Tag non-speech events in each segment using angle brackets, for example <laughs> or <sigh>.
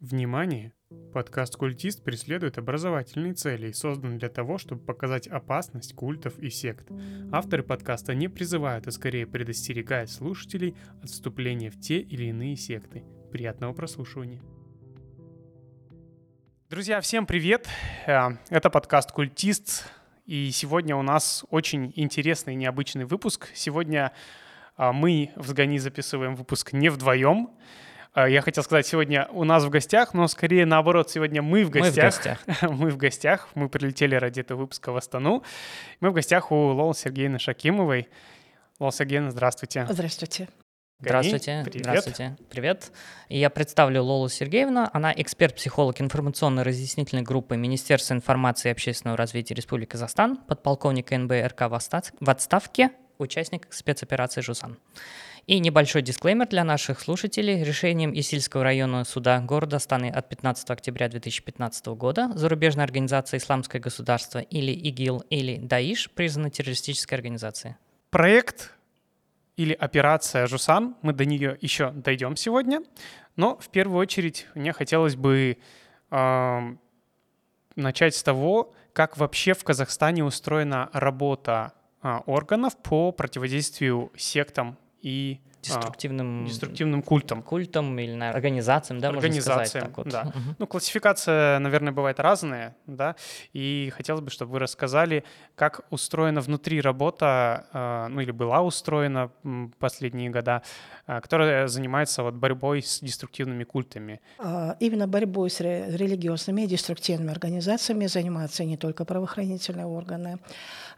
Внимание! Подкаст «Культист» преследует образовательные цели и создан для того, чтобы показать опасность культов и сект. Авторы подкаста не призывают, а скорее предостерегают слушателей от вступления в те или иные секты. Приятного прослушивания! Друзья, всем привет! Э, это подкаст «Культист», и сегодня у нас очень интересный и необычный выпуск. Сегодня а, мы в «Сгони» записываем выпуск не вдвоем, я хотел сказать, сегодня у нас в гостях, но скорее наоборот, сегодня мы в гостях. Мы в гостях. <laughs> мы в гостях. Мы прилетели ради этого выпуска в Астану. Мы в гостях у Лолы Сергеевны Шакимовой. Лола Сергеевна, здравствуйте. Здравствуйте. Здравствуйте. Привет. Здравствуйте. Привет. Я представлю Лолу Сергеевну. Она эксперт-психолог информационной разъяснительной группы Министерства информации и общественного развития Республики Казахстан, подполковник НБРК в отставке, участник спецоперации «Жусан». И небольшой дисклеймер для наших слушателей. Решением Исильского районного суда города Астаны от 15 октября 2015 года зарубежная организация «Исламское государство» или ИГИЛ или ДАИШ признана террористической организацией. Проект или операция «Жусан», мы до нее еще дойдем сегодня, но в первую очередь мне хотелось бы э, начать с того, как вообще в Казахстане устроена работа э, органов по противодействию сектам и деструктивным, а, деструктивным культом. Культом или наверное, организациям, да, организациям, можно сказать так вот. Да. Угу. Ну, классификация, наверное, бывает разная, да, и хотелось бы, чтобы вы рассказали, как устроена внутри работа, а, ну, или была устроена последние года, а, которая занимается вот борьбой с деструктивными культами. Именно борьбой с религиозными и деструктивными организациями занимаются не только правоохранительные органы,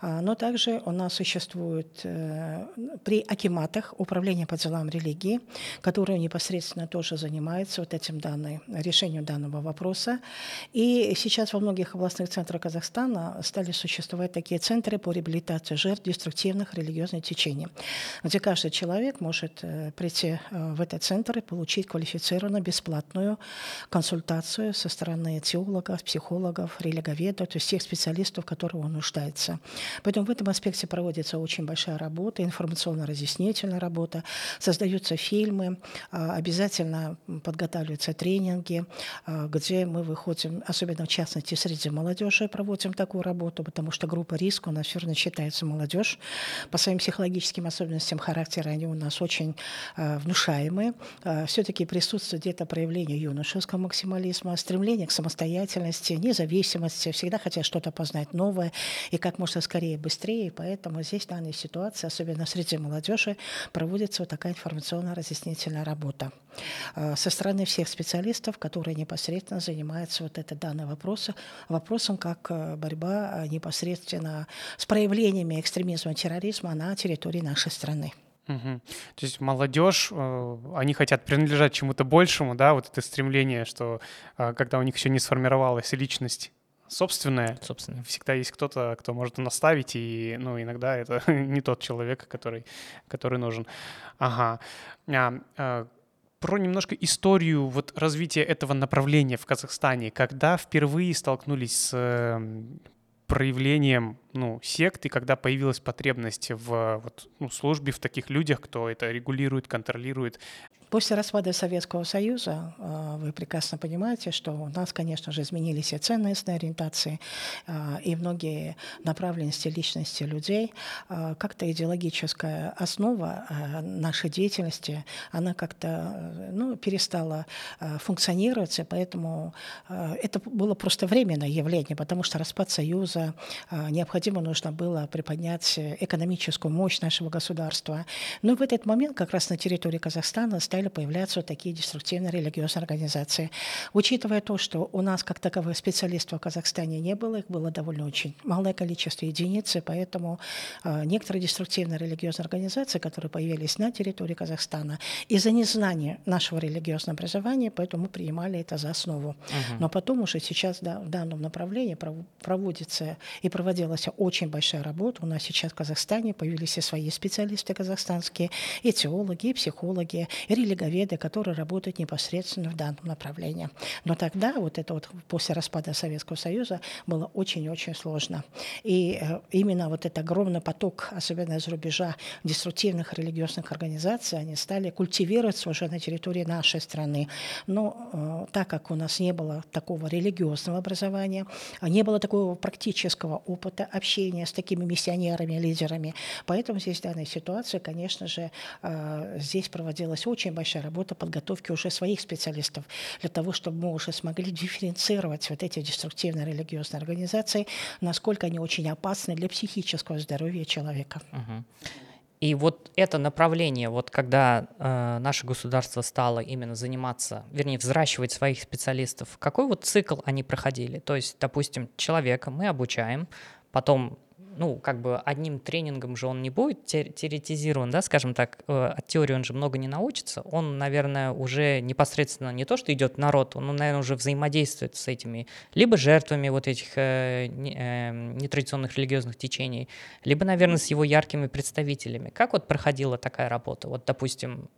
но также у нас существует э, при акиматах управление по делам религии, которое непосредственно тоже занимается вот этим данной, решением данного вопроса. И сейчас во многих областных центрах Казахстана стали существовать такие центры по реабилитации жертв деструктивных религиозных течений, где каждый человек может э, прийти э, в этот центр и получить квалифицированную бесплатную консультацию со стороны теологов, психологов, религоведов, то есть тех специалистов, в которых он нуждается. Поэтому в этом аспекте проводится очень большая работа, информационно-разъяснительная работа, создаются фильмы, а, обязательно подготавливаются тренинги, а, где мы выходим, особенно в частности среди молодежи проводим такую работу, потому что группа риска у нас все равно считается молодежь. По своим психологическим особенностям характера они у нас очень а, внушаемые. Все-таки присутствует где-то проявление юношеского максимализма, стремление к самостоятельности, независимости, всегда хотят что-то познать новое и как можно скорее, быстрее. Поэтому здесь в данной ситуации, особенно среди молодежи, проводится вот такая информационно-разъяснительная работа э, со стороны всех специалистов, которые непосредственно занимаются вот это данным вопросом, вопросом как э, борьба э, непосредственно с проявлениями экстремизма и терроризма на территории нашей страны. Угу. То есть молодежь, они хотят принадлежать чему-то большему, да, вот это стремление, что когда у них еще не сформировалась личность собственная. Собственная. Всегда есть кто-то, кто может наставить, и, ну, иногда это <laughs> не тот человек, который, который нужен. Ага. А, а, про немножко историю вот развития этого направления в Казахстане. Когда впервые столкнулись с эм, проявлением ну, сект, и когда появилась потребность в вот, ну, службе, в таких людях, кто это регулирует, контролирует. После распада Советского Союза а, вы прекрасно понимаете, что у нас, конечно же, изменились и ценностные ориентации, а, и многие направленности личности людей. А, как-то идеологическая основа нашей деятельности, она как-то ну, перестала функционировать, и поэтому это было просто временное явление, потому что распад Союза, необходимо нужно было приподнять экономическую мощь нашего государства. Но в этот момент как раз на территории Казахстана стали стали появляться вот такие деструктивные религиозные организации. Учитывая то, что у нас как таковых специалистов в Казахстане не было, их было довольно очень малое количество единиц, и поэтому э, некоторые деструктивные религиозные организации, которые появились на территории Казахстана, из-за незнания нашего религиозного образования, поэтому мы принимали это за основу. Угу. Но потом уже сейчас да, в данном направлении проводится и проводилась очень большая работа. У нас сейчас в Казахстане появились и свои специалисты казахстанские, и теологи, и психологи, и религиозные религоведы, которые работают непосредственно в данном направлении. Но тогда, вот это вот после распада Советского Союза, было очень-очень сложно. И э, именно вот этот огромный поток, особенно из рубежа деструктивных религиозных организаций, они стали культивироваться уже на территории нашей страны. Но э, так как у нас не было такого религиозного образования, не было такого практического опыта общения с такими миссионерами, лидерами, поэтому здесь в данной ситуации, конечно же, э, здесь проводилась очень большая работа подготовки уже своих специалистов для того, чтобы мы уже смогли дифференцировать вот эти деструктивные религиозные организации, насколько они очень опасны для психического здоровья человека. Угу. И вот это направление, вот когда э, наше государство стало именно заниматься, вернее, взращивать своих специалистов, какой вот цикл они проходили? То есть, допустим, человека мы обучаем, потом ну, как бы одним тренингом же он не будет теоретизирован, да, скажем так, э, от теории он же много не научится, он, наверное, уже непосредственно не то, что идет народ, он, наверное, уже взаимодействует с этими либо жертвами вот этих э, э, нетрадиционных религиозных течений, либо, наверное, с его яркими представителями. Как вот проходила такая работа? Вот, допустим,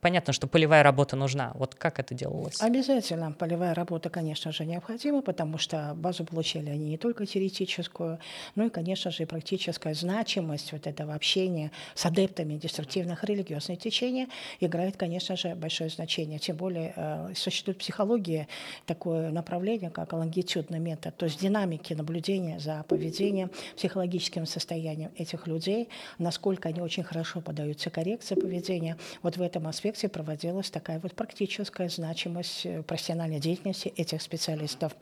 понятно, что полевая работа нужна. Вот как это делалось? Обязательно. Полевая работа, конечно же, необходима, потому что базу получали они не только теоретическую, но и, конечно же, и практическая значимость вот этого общения с адептами деструктивных религиозных течений играет, конечно же, большое значение. Тем более э, существует психология, такое направление, как лонгитюдный метод, то есть динамики наблюдения за поведением, психологическим состоянием этих людей, насколько они очень хорошо поддаются коррекции поведения. Вот в этом аспекте проводилась такая вот практическая значимость э, профессиональной деятельности этих специалистов.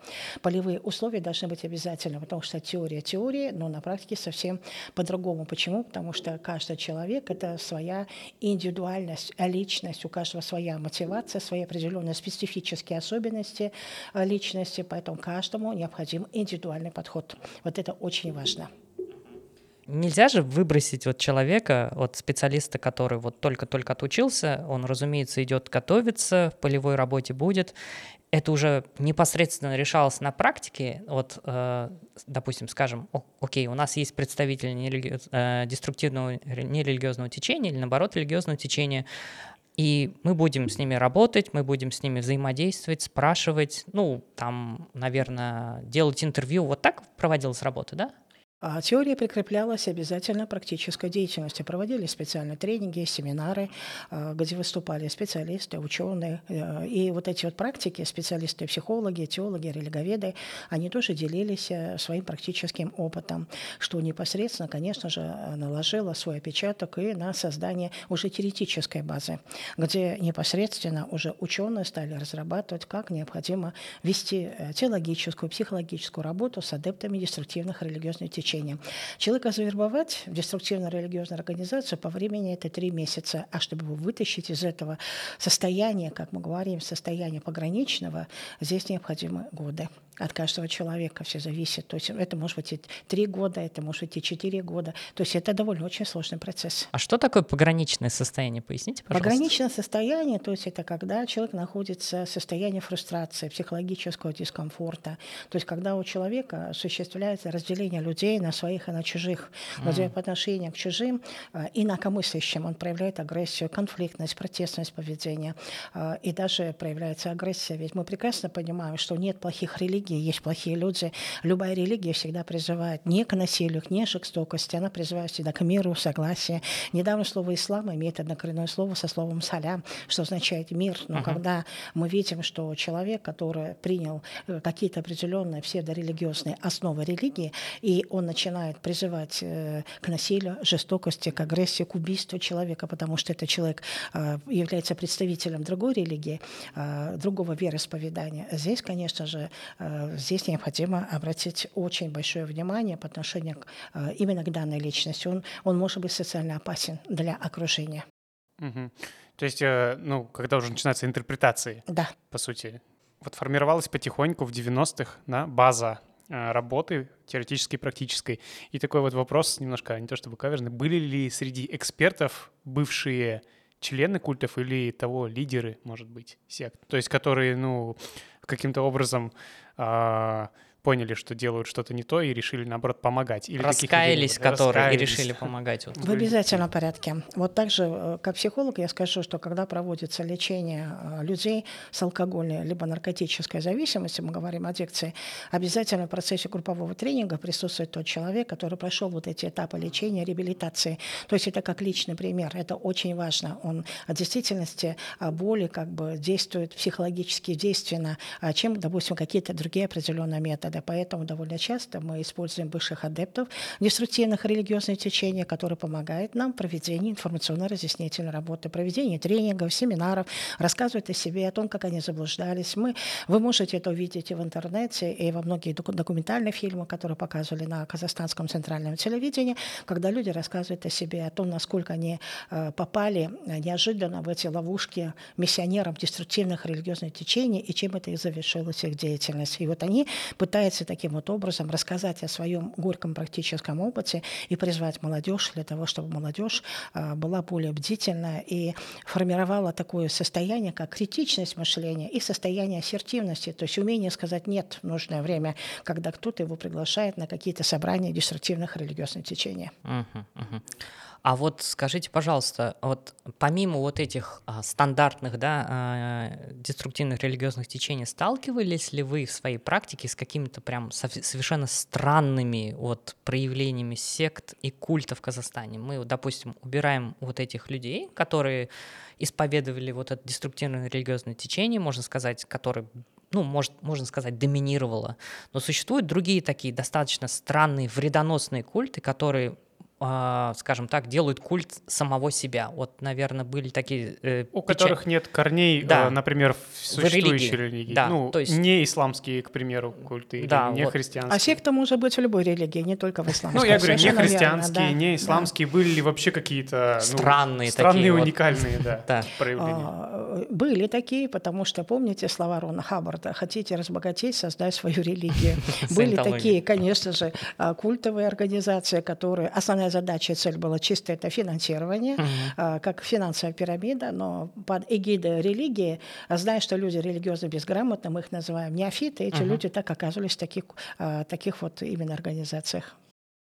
Полевые условия должны быть обязательны, потому что теория теории, но на практике совсем по-другому. Почему? Потому что каждый человек — это своя индивидуальность, личность, у каждого своя мотивация, свои определенные специфические особенности э, личности, поэтому каждому необходим индивидуальный подход. Вот это очень важно. Нельзя же выбросить вот человека, вот специалиста, который вот только-только отучился, он, разумеется, идет готовиться, в полевой работе будет. Это уже непосредственно решалось на практике. Вот, э, допустим, скажем, о, окей, у нас есть представитель нерелиги... э, деструктивного нерелигиозного течения или, наоборот, религиозного течения, и мы будем с ними работать, мы будем с ними взаимодействовать, спрашивать, ну, там, наверное, делать интервью. Вот так проводилась работа, да? А теория прикреплялась обязательно практической деятельности. Проводили специальные тренинги, семинары, а, где выступали специалисты, ученые. Э, и вот эти вот практики, специалисты, психологи, теологи, религоведы, они тоже делились э, своим практическим опытом, что непосредственно, конечно же, наложило свой отпечаток и на создание уже теоретической базы, где непосредственно уже ученые стали разрабатывать, как необходимо вести э, теологическую, психологическую работу с адептами деструктивных религиозных течений обучения. Человека завербовать в деструктивно-религиозную организацию по времени это три месяца, а чтобы его вытащить из этого состояния, как мы говорим, состояния пограничного, здесь необходимы годы от каждого человека все зависит. То есть это может быть и три года, это может быть и четыре года. То есть это довольно очень сложный процесс. А что такое пограничное состояние? Поясните, пожалуйста. Пограничное состояние, то есть это когда человек находится в состоянии фрустрации, психологического дискомфорта. То есть когда у человека осуществляется разделение людей на своих и на чужих, mm. по отношению к чужим а, инакомыслящим он проявляет агрессию, конфликтность, протестность поведения. А, и даже проявляется агрессия. Ведь мы прекрасно понимаем, что нет плохих религий, есть плохие люди. Любая религия всегда призывает не к насилию, не к жестокости, она призывает всегда к миру, согласию. Недавно слово «ислам» имеет однокоренное слово со словом «салям», что означает «мир». Но uh-huh. когда мы видим, что человек, который принял э, какие-то определенные псевдорелигиозные основы религии, и он начинает призывать э, к насилию, жестокости, к агрессии, к убийству человека, потому что этот человек э, является представителем другой религии, другого вероисповедания. Здесь, конечно же, Э, здесь необходимо обратить очень большое внимание по отношению к, э, именно к данной личности. Он, он может быть социально опасен для окружения. Угу. То есть, э, ну, когда уже начинаются интерпретации, да. по сути. Вот формировалась потихоньку в 90-х на база работы теоретической и практической. И такой вот вопрос немножко, не то чтобы каверзный, были ли среди экспертов бывшие члены культов или того лидеры, может быть, сект? То есть которые, ну, каким-то образом а, поняли, что делают что-то не то и решили, наоборот, помогать? Или Раскаялись, людей, которые раскаялись. и решили помогать. В обязательном порядке. Вот также, э, как психолог, я скажу, что когда проводится лечение э, людей с алкогольной либо наркотической зависимостью, мы говорим о аддикции, обязательно в процессе группового тренинга присутствует тот человек, который прошел вот эти этапы лечения, реабилитации. То есть это как личный пример. Это очень важно. Он в действительности боли как бы действует психологически действенно, чем, допустим, какие-то другие определенные методы. Поэтому довольно часто мы используем бывших адептов деструктивных религиозных течений, которые помогают нам в проведении информационно-разъяснительной работы, проведении тренингов, семинаров, рассказывают о себе, о том, как они заблуждались. Мы, вы можете это увидеть и в интернете, и во многих документальных фильмах, которые показывали на казахстанском центральном телевидении, когда люди рассказывают о себе, о том, насколько они э, попали неожиданно в эти ловушки миссионерам деструктивных религиозных течений и чем это и завершилась их деятельность. И вот они пытаются таким вот образом рассказать о своем горьком практическом опыте и призвать молодежь для того, чтобы молодежь а, была более бдительна и формировала такое состояние, как критичность мышления и состояние ассертивности, то есть умение сказать «нет» в нужное время, когда кто-то его приглашает на какие-то собрания деструктивных религиозных течений. Uh-huh, uh-huh. А вот скажите, пожалуйста, вот помимо вот этих а, стандартных, да, а, деструктивных религиозных течений, сталкивались ли вы в своей практике с какими-то прям совершенно странными вот проявлениями сект и культа в Казахстане? Мы, допустим, убираем вот этих людей, которые исповедовали вот это деструктивное религиозное течение, можно сказать, которое ну, может, можно сказать, доминировало. Но существуют другие такие достаточно странные, вредоносные культы, которые скажем так, делают культ самого себя. Вот, наверное, были такие... Э, У печаль... которых нет корней, да. э, например, в существующей в религии. религии. Да, ну, то есть... не исламские, к примеру, культы, да, или не вот. христианские. А секта может быть в любой религии, не только в исламской. Ну, я говорю, не христианские, не исламские, были ли вообще какие-то... Ну, странные Странные, уникальные, <laughs> да, проявления. А, были такие, потому что, помните слова Рона Хаббарда, хотите разбогатеть, создай свою религию. <laughs> Были такие, конечно же, а, культовые организации, которые... Основная Основная задача и цель была чисто это финансирование, uh-huh. как финансовая пирамида, но под эгидой религии, зная, что люди религиозно безграмотны, мы их называем неофиты, эти uh-huh. люди так оказывались в таких, а, таких вот именно организациях.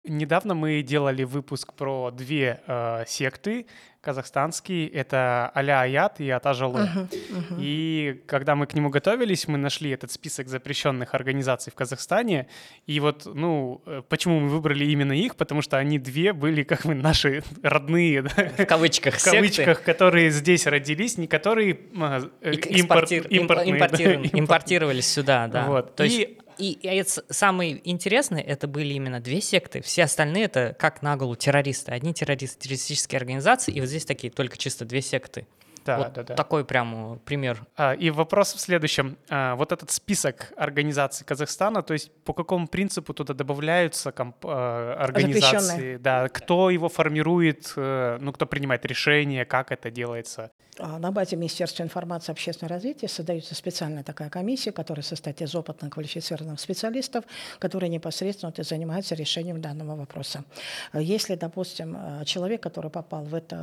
Недавно мы делали выпуск про две э, секты казахстанские. Это Аля Аят и Атажалы. Uh-huh, uh-huh. И когда мы к нему готовились, мы нашли этот список запрещенных организаций в Казахстане. И вот, ну, э, почему мы выбрали именно их? Потому что они две были как бы наши родные. Да? В кавычках В кавычках, секты. которые здесь родились, не которые э, импорт, импортные, импортировались, да, импортировались сюда, да. Вот. То и и, и самое интересное, это были именно две секты. Все остальные это как на голову террористы. Одни террористы, террористические организации, и вот здесь такие только чисто две секты. Да, вот да, да. Такой прям э, пример. А, и вопрос в следующем. А, вот этот список организаций Казахстана, то есть по какому принципу туда добавляются комп- а, организации? Да, кто его формирует, э, ну, кто принимает решение, как это делается? А, на базе Министерства информации и общественного развития создается специальная такая комиссия, которая состоит из опытных квалифицированных специалистов, которые непосредственно занимаются решением данного вопроса. Если, допустим, человек, который попал в эту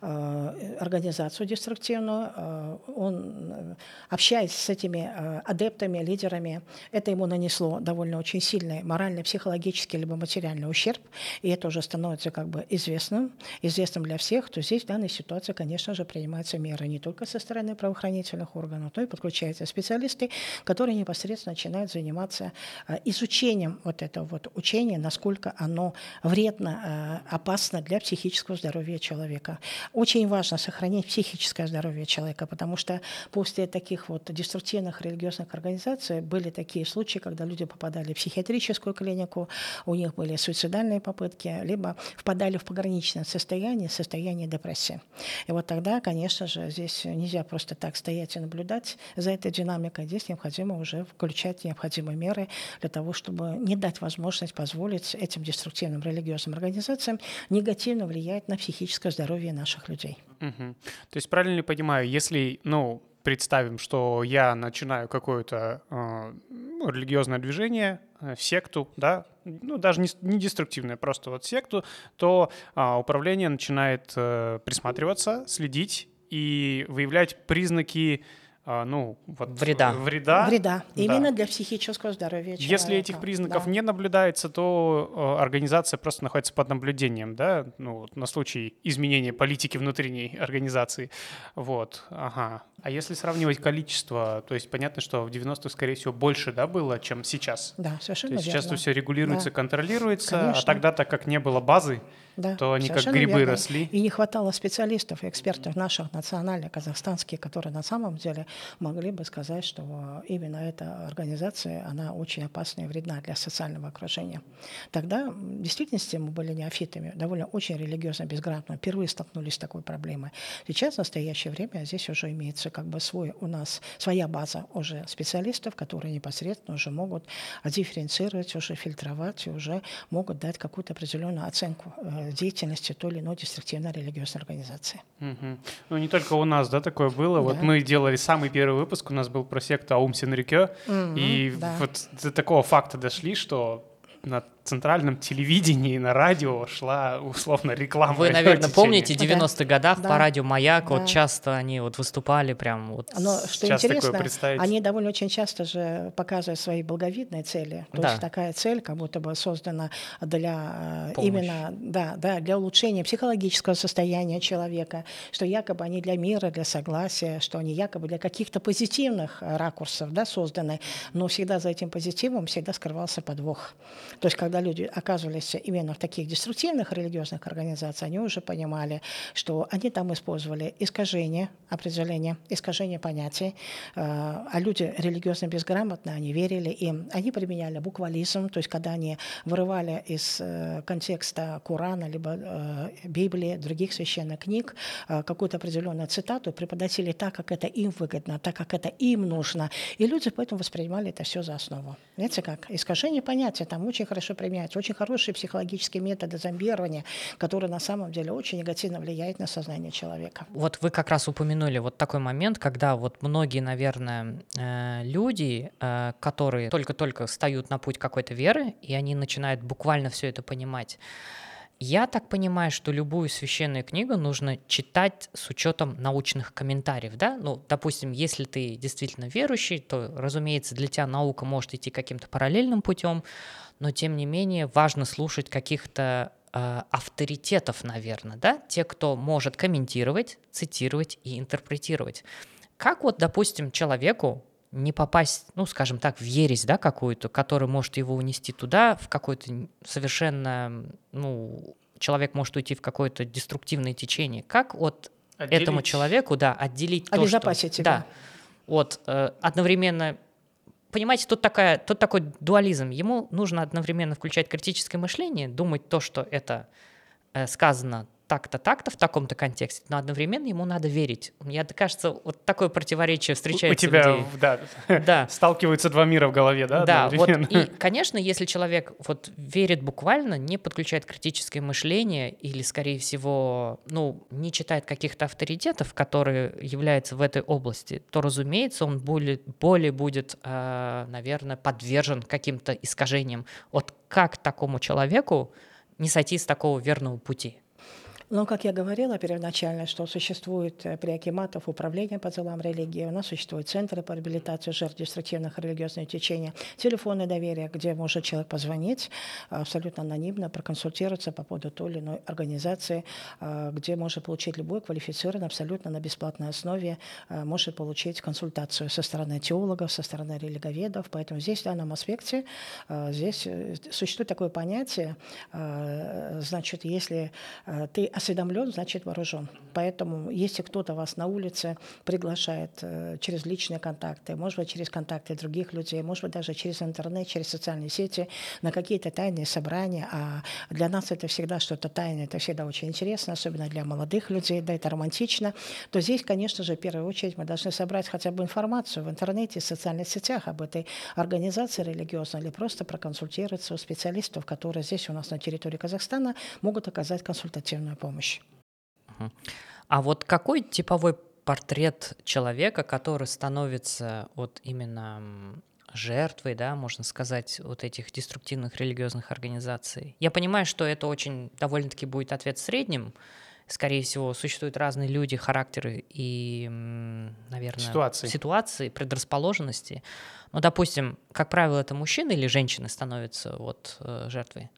э, организацию, организацию деструктивную, э, он э, общаясь с этими э, адептами, лидерами, это ему нанесло довольно очень сильный моральный, психологический либо материальный ущерб, и это уже становится как бы известным, известным для всех, то здесь в данной ситуации, конечно же, принимаются меры не только со стороны правоохранительных органов, но и подключаются специалисты, которые непосредственно начинают заниматься изучением вот этого вот учения, насколько оно вредно, опасно для психического здоровья человека. Очень важно сохранить психическое здоровье человека, потому что после таких вот деструктивных религиозных организаций были такие случаи, когда люди попадали в психиатрическую клинику, у них были суицидальные попытки, либо впадали в пограничное состояние, состояние депрессии. И вот тогда, конечно же, здесь нельзя просто так стоять и наблюдать за этой динамикой. Здесь необходимо уже включать необходимые меры для того, чтобы не дать возможность позволить этим деструктивным религиозным организациям негативно влиять на психическое здоровье наших людей. Угу. То есть правильно ли понимаю, если, ну, представим, что я начинаю какое-то э, религиозное движение, э, секту, да, ну даже не, не деструктивное, просто вот секту, то э, управление начинает э, присматриваться, следить и выявлять признаки ну, вот вреда. Вреда. Вреда. Да. Именно для психического здоровья человека. Если этих признаков да. не наблюдается, то э, организация просто находится под наблюдением, да, ну, на случай изменения политики внутренней организации. Вот, ага. А если сравнивать количество, то есть понятно, что в 90-х, скорее всего, больше, да, было, чем сейчас? Да, совершенно то есть верно. сейчас все регулируется, да. контролируется, а Конечно. а тогда, так как не было базы, да, то они как грибы верно. росли. И не хватало специалистов экспертов наших национальных, казахстанских, которые на самом деле могли бы сказать, что именно эта организация, она очень опасна и вредна для социального окружения. Тогда в действительности мы были неофитами, довольно очень религиозно безграмотно, впервые столкнулись с такой проблемой. Сейчас, в настоящее время, здесь уже имеется как бы свой у нас, своя база уже специалистов, которые непосредственно уже могут дифференцировать, уже фильтровать, и уже могут дать какую-то определенную оценку э, деятельности той или иной деструктивно-религиозной организации. Угу. Ну, не только у нас, да, такое было. Да. Вот мы делали самый первый выпуск, у нас был про секту Аум Синрикё, угу, и да. вот до такого факта дошли, что на центральном телевидении, на радио шла условно реклама. Вы, <laughs> наверное, помните, в 90-х годах да. по радио «Маяк» да. вот часто они вот выступали прям вот... Но что Сейчас интересно, они довольно очень часто же показывают свои благовидные цели. То да. есть такая цель как будто бы создана для э, Помощь. именно, да, да, для улучшения психологического состояния человека, что якобы они для мира, для согласия, что они якобы для каких-то позитивных э, ракурсов, да, созданы, но всегда за этим позитивом всегда скрывался подвох. То есть когда люди оказывались именно в таких деструктивных религиозных организациях, они уже понимали, что они там использовали искажение определения, искажение понятий, э, а люди религиозно безграмотно, они верили им, они применяли буквализм, то есть когда они вырывали из э, контекста Корана, либо э, Библии, других священных книг какую-то определенную цитату, преподносили так, как это им выгодно, так, как это им нужно, и люди поэтому воспринимали это все за основу. Видите как? Искажение понятия там очень хорошо применяются. Очень хорошие психологические методы зомбирования, которые на самом деле очень негативно влияют на сознание человека. Вот вы как раз упомянули вот такой момент, когда вот многие, наверное, э, люди, э, которые только-только встают на путь какой-то веры, и они начинают буквально все это понимать, я так понимаю, что любую священную книгу нужно читать с учетом научных комментариев, да? Ну, допустим, если ты действительно верующий, то, разумеется, для тебя наука может идти каким-то параллельным путем, но тем не менее важно слушать каких-то э, авторитетов, наверное, да, те, кто может комментировать, цитировать и интерпретировать. Как вот, допустим, человеку не попасть, ну, скажем так, в ересь, да, какую-то, которая может его унести туда, в какой-то совершенно, ну, человек может уйти в какое-то деструктивное течение. Как вот отделить. этому человеку, да, отделить то, что... себя. Да, вот, э, одновременно понимаете, тут, такая, тут такой дуализм. Ему нужно одновременно включать критическое мышление, думать то, что это э, сказано так-то, так-то в таком-то контексте, но одновременно ему надо верить. Мне кажется, вот такое противоречие встречается. У тебя, да, <laughs> да. сталкиваются два мира в голове, да? Да, вот, и, конечно, если человек вот верит буквально, не подключает критическое мышление или, скорее всего, ну, не читает каких-то авторитетов, которые являются в этой области, то, разумеется, он более, более будет, э, наверное, подвержен каким-то искажениям. Вот как такому человеку не сойти с такого верного пути? Но, как я говорила первоначально, что существует э, при Акиматов управление по делам религии, у нас существуют центры по реабилитации жертв деструктивных религиозных течений, телефонное доверие, где может человек позвонить абсолютно анонимно, проконсультироваться по поводу той или иной организации, э, где может получить любой квалифицированный, абсолютно на бесплатной основе, э, может получить консультацию со стороны теологов, со стороны религоведов. Поэтому здесь в данном аспекте здесь существует такое понятие, значит, если ты осведомлен, значит вооружен. Поэтому, если кто-то вас на улице приглашает э, через личные контакты, может быть, через контакты других людей, может быть, даже через интернет, через социальные сети, на какие-то тайные собрания, а для нас это всегда что-то тайное, это всегда очень интересно, особенно для молодых людей, да, это романтично, то здесь, конечно же, в первую очередь мы должны собрать хотя бы информацию в интернете, в социальных сетях об этой организации религиозной или просто проконсультироваться у специалистов, которые здесь у нас на территории Казахстана могут оказать консультативную помощь помощь. А вот какой типовой портрет человека, который становится вот именно жертвой, да, можно сказать, вот этих деструктивных религиозных организаций? Я понимаю, что это очень довольно-таки будет ответ средним, скорее всего, существуют разные люди, характеры и, наверное, ситуации, ситуации предрасположенности. Ну, допустим, как правило, это мужчины или женщины становятся вот э, жертвой?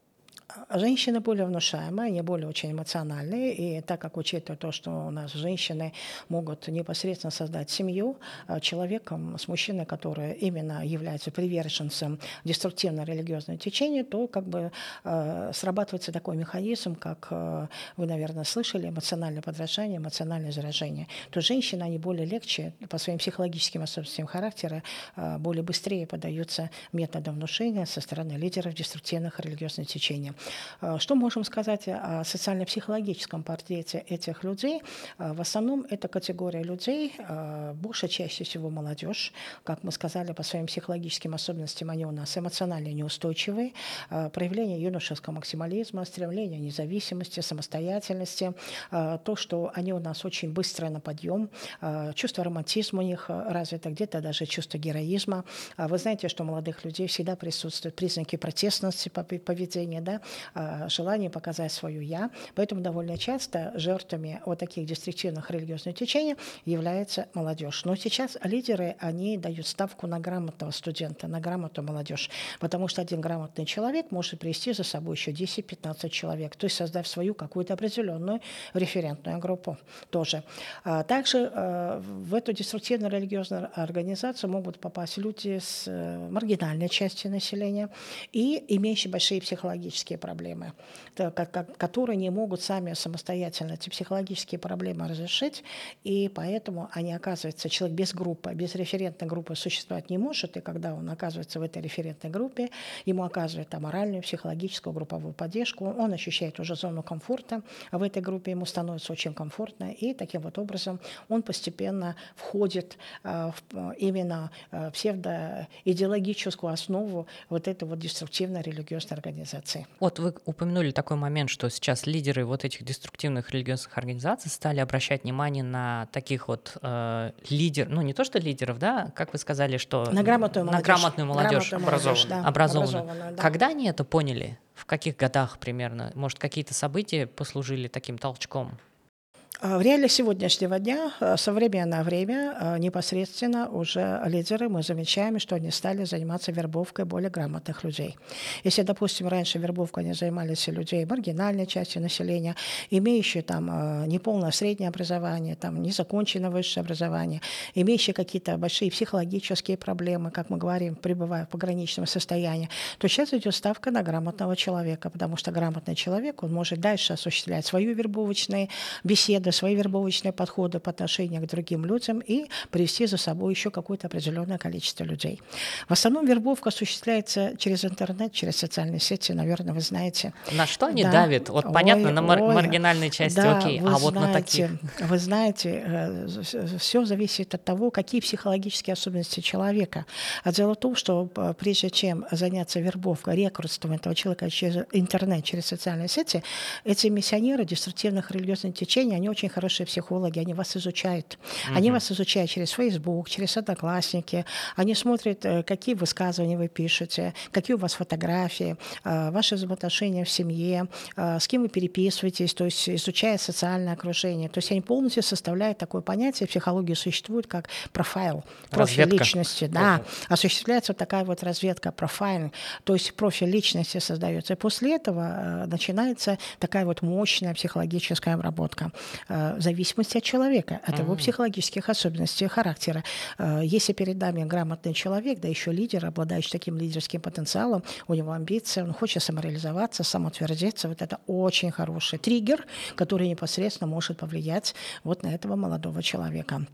Женщины более внушаемые, они более очень эмоциональные, и так как учитывая то, что у нас женщины могут непосредственно создать семью, э, человеком с мужчиной, который именно является приверженцем деструктивно-религиозному течению, то как бы э, срабатывается такой механизм, как э, вы, наверное, слышали, эмоциональное подражание, эмоциональное заражение. То женщины, они более легче по своим психологическим особенностям характера, э, более быстрее поддаются методам внушения со стороны лидеров деструктивных религиозных течений. Э, что можем сказать о социально-психологическом портрете этих людей? Э, в основном это категория людей, э, большая чаще всего молодежь. Как мы сказали, по своим психологическим особенностям они у нас эмоционально неустойчивые. Проявление юношеского максимализма, стремление независимости, самостоятельности. То, что они у нас очень быстро на подъем. Чувство романтизма у них развито, где-то даже чувство героизма. Вы знаете, что у молодых людей всегда присутствуют признаки протестности поведения, да, желание показать свою «я». Поэтому довольно часто жертвами вот таких деструктивных религиозных течений является молодежь. Но сейчас лидеры, они дают ставку на грамотного студента, на грамотную молодежь, потому что один грамотный человек может привести за собой еще 10-15 человек, то есть создав свою какую-то определенную референтную группу тоже. А также э, в эту деструктивную религиозную организацию могут попасть люди с э, маргинальной части населения и имеющие большие психологические проблемы, которые не могут сами самостоятельно эти психологические проблемы разрешить, и поэтому они оказываются, человек без группы, без референтной группы существовать не может, и когда он оказывается в этой референтной группе, ему оказывают там моральную, психологическую, групповую поддержку, он ощущает уже зону комфорта в этой группе, ему становится очень комфортно, и таким вот образом он постепенно входит э, в именно э, псевдоидеологическую основу вот этой вот деструктивной религиозной организации. Вот вы упомянули такой момент, что сейчас лидеры вот этих деструктивных религиозных организаций стали обращать внимание на таких вот э, лидеров, ну не то что лидеров, да, как вы сказали, что на грамотную молодежь, на грамотную молодежь, грамотную молодежь да, образованную. образованную да. Когда они это поняли? В каких годах примерно? Может, какие-то события послужили таким толчком? А в реале сегодняшнего дня, э, современное время, э, непосредственно уже лидеры, мы замечаем, что они стали заниматься вербовкой более грамотных людей. Если, допустим, раньше вербовкой они занимались людей маргинальной части населения, имеющие там неполное среднее образование, там незаконченное высшее образование, имеющие какие-то большие психологические проблемы, как мы говорим, пребывая в пограничном состоянии, то сейчас идет ставка на грамотного человека, потому что грамотный человек, он может дальше осуществлять свою вербовочные беседы, методы, свои вербовочные подходы по отношению к другим людям и привести за собой еще какое-то определенное количество людей. В основном вербовка осуществляется через интернет, через социальные сети, наверное, вы знаете. На что они да. давят? Вот ой, понятно, на мар- ой, маргинальной части, да, окей, а вот на таких? Вы знаете, э, все зависит от того, какие психологические особенности человека. А дело в том, что э, прежде чем заняться вербовкой, рекрутством этого человека через интернет, через социальные сети, эти миссионеры деструктивных религиозных течений, они очень хорошие психологи, они вас изучают. Угу. Они вас изучают через Facebook, через Одноклассники. Они смотрят, э, какие высказывания вы пишете, какие у вас фотографии, э, ваши взаимоотношения в семье, э, с кем вы переписываетесь, то есть изучая социальное окружение. То есть они полностью составляют такое понятие, в психологии существует как профайл, профиль разведка. личности. Да, угу. осуществляется вот такая вот разведка, профайл, то есть профиль личности создается. И после этого начинается такая вот мощная психологическая обработка. Э, в зависимости от человека, от его психологических особенностей характера. Э, если перед нами грамотный человек, да еще лидер, обладающий таким лидерским потенциалом, у него амбиции, он хочет самореализоваться, самоутвердиться, вот это очень хороший триггер, который непосредственно может повлиять вот на этого молодого человека.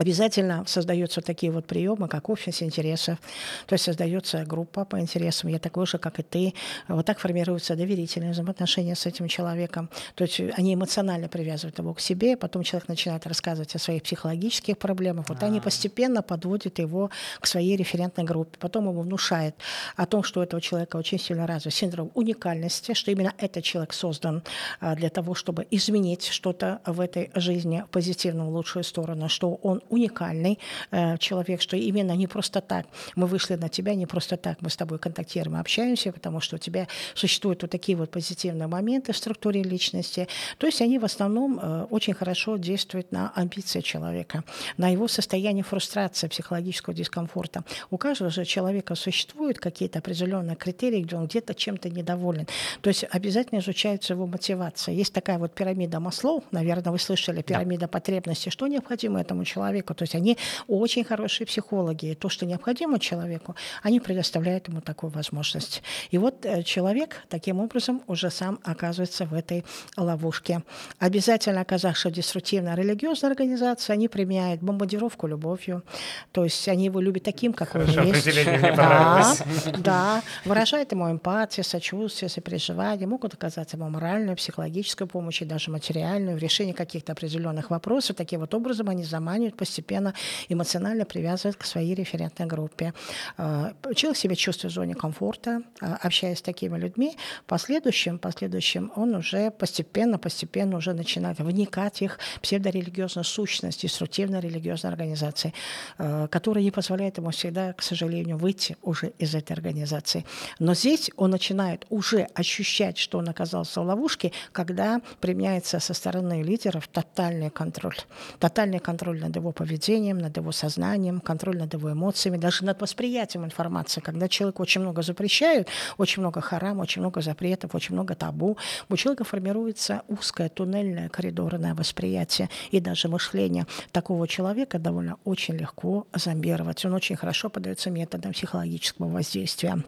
Обязательно создаются такие вот приемы, как офис интересов, то есть создается группа по интересам, я такой же, как и ты. Вот так формируются доверительные взаимоотношения с этим человеком. То есть они эмоционально привязывают его к себе, потом человек начинает рассказывать о своих психологических проблемах. Вот А-а-а. они а. постепенно подводят его к своей референтной группе. Потом ему внушает о том, что у этого человека очень сильно развит синдром уникальности, что именно этот человек создан а, для того, чтобы изменить что-то в этой жизни в позитивную, в лучшую сторону, что он уникальный э, человек, что именно не просто так мы вышли на тебя, не просто так мы с тобой контактируем, общаемся, потому что у тебя существуют вот такие вот позитивные моменты в структуре личности. То есть они в основном э, очень хорошо действуют на амбиции человека, на его состояние фрустрации, психологического дискомфорта. У каждого же человека существуют какие-то определенные критерии, где он где-то чем-то недоволен. То есть обязательно изучается его мотивация. Есть такая вот пирамида Маслоу, наверное, вы слышали, пирамида да. потребностей, что необходимо этому человеку. То есть они очень хорошие психологи. И то, что необходимо человеку, они предоставляют ему такую возможность. И вот э, человек таким образом уже сам оказывается в этой ловушке. Обязательно оказавшись в деструктивной религиозной организации, они применяют бомбардировку любовью. То есть они его любят таким, какой Хорошо, он есть. да, да, выражают ему эмпатию, сочувствие, сопереживание, могут оказать ему моральную, психологическую помощь и даже материальную в решении каких-то определенных вопросов. Таким вот образом они заманивают, постепенно эмоционально привязывают к своей референтной группе. А, человек себя чувствует в зоне комфорта, а, общаясь с такими людьми. В последующем, в последующем он уже постепенно, постепенно уже начинает вникать в их псевдорелигиозную сущность, деструктивной религиозной организации, а, которая не позволяет ему всегда, к сожалению, выйти уже из этой организации. Но здесь он начинает уже ощущать, что он оказался в ловушке, когда применяется со стороны лидеров тотальный контроль. Тотальный контроль над его поведением, над его сознанием, контроль над его эмоциями, даже над восприятием информации. Когда человек очень много запрещают, очень много харам, очень много запретов, очень много табу, у человека формируется узкое туннельное коридорное восприятие и даже мышление. Такого человека довольно очень легко зомбировать. Он очень хорошо подается методам психологического воздействия.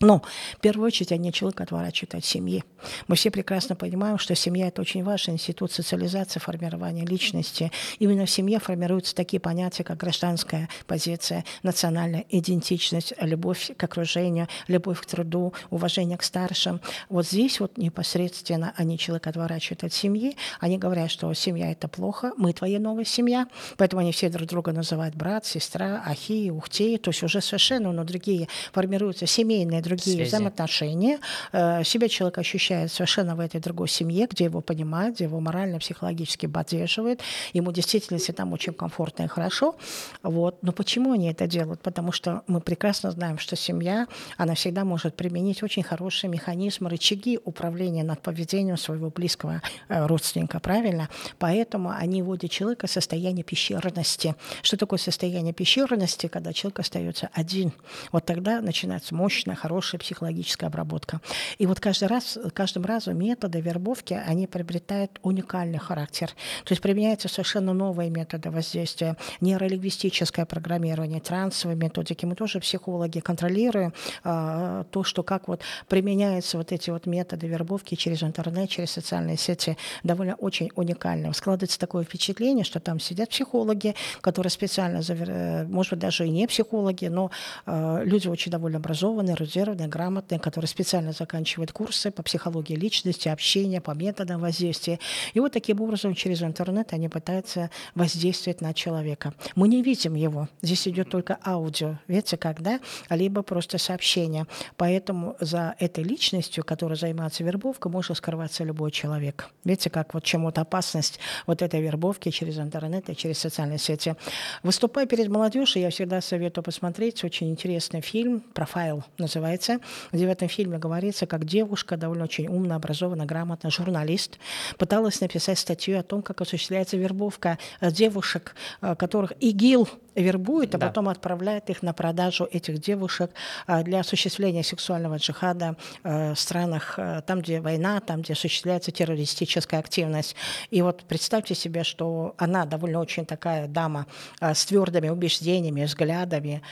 Но в первую очередь они человека отворачивают от семьи. Мы все прекрасно понимаем, что семья – это очень важный институт социализации, формирования личности. Именно в семье формируются такие понятия, как гражданская позиция, национальная идентичность, любовь к окружению, любовь к труду, уважение к старшим. Вот здесь вот непосредственно они человека отворачивают от семьи. Они говорят, что семья – это плохо, мы твоя новая семья. Поэтому они все друг друга называют брат, сестра, ахи, ухти. То есть уже совершенно, но другие формируются семейные другие Связи. взаимоотношения. Э, себя человек ощущает совершенно в этой другой семье, где его понимают, где его морально, психологически поддерживают. Ему действительно там очень комфортно и хорошо. Вот. Но почему они это делают? Потому что мы прекрасно знаем, что семья, она всегда может применить очень хорошие механизмы, рычаги управления над поведением своего близкого э, родственника, правильно? Поэтому они вводят человека в состояние пещерности. Что такое состояние пещерности? Когда человек остается один. Вот тогда начинается мощная, хорошая хорошая психологическая обработка. И вот каждый раз, каждым разом методы вербовки, они приобретают уникальный характер. То есть применяются совершенно новые методы воздействия, нейролингвистическое программирование, трансовые методики. Мы тоже психологи контролируем а, то, что как вот применяются вот эти вот методы вербовки через интернет, через социальные сети, довольно очень уникально. Складывается такое впечатление, что там сидят психологи, которые специально, э, может быть, даже и не психологи, но э, люди очень довольно образованные, эрудированные, грамотные, которые специально заканчивают курсы по психологии личности, общения, по методам воздействия. И вот таким образом через интернет они пытаются воздействовать на человека. Мы не видим его. Здесь идет только аудио. Видите, когда? Либо просто сообщение. Поэтому за этой личностью, которая занимается вербовкой, может скрываться любой человек. Видите, как вот чем вот опасность вот этой вербовки через интернет и через социальные сети. Выступая перед молодежью, я всегда советую посмотреть очень интересный фильм «Профайл» называется называется, где в этом фильме говорится, как девушка, довольно очень умная, образованная, грамотная, журналист, пыталась написать статью о том, как осуществляется вербовка э, девушек, э, которых ИГИЛ вербует, а да. потом отправляет их на продажу этих девушек э, для осуществления сексуального джихада в странах, там, где война, там, где осуществляется террористическая активность. И вот представьте себе, что она довольно очень такая дама с твердыми убеждениями, взглядами,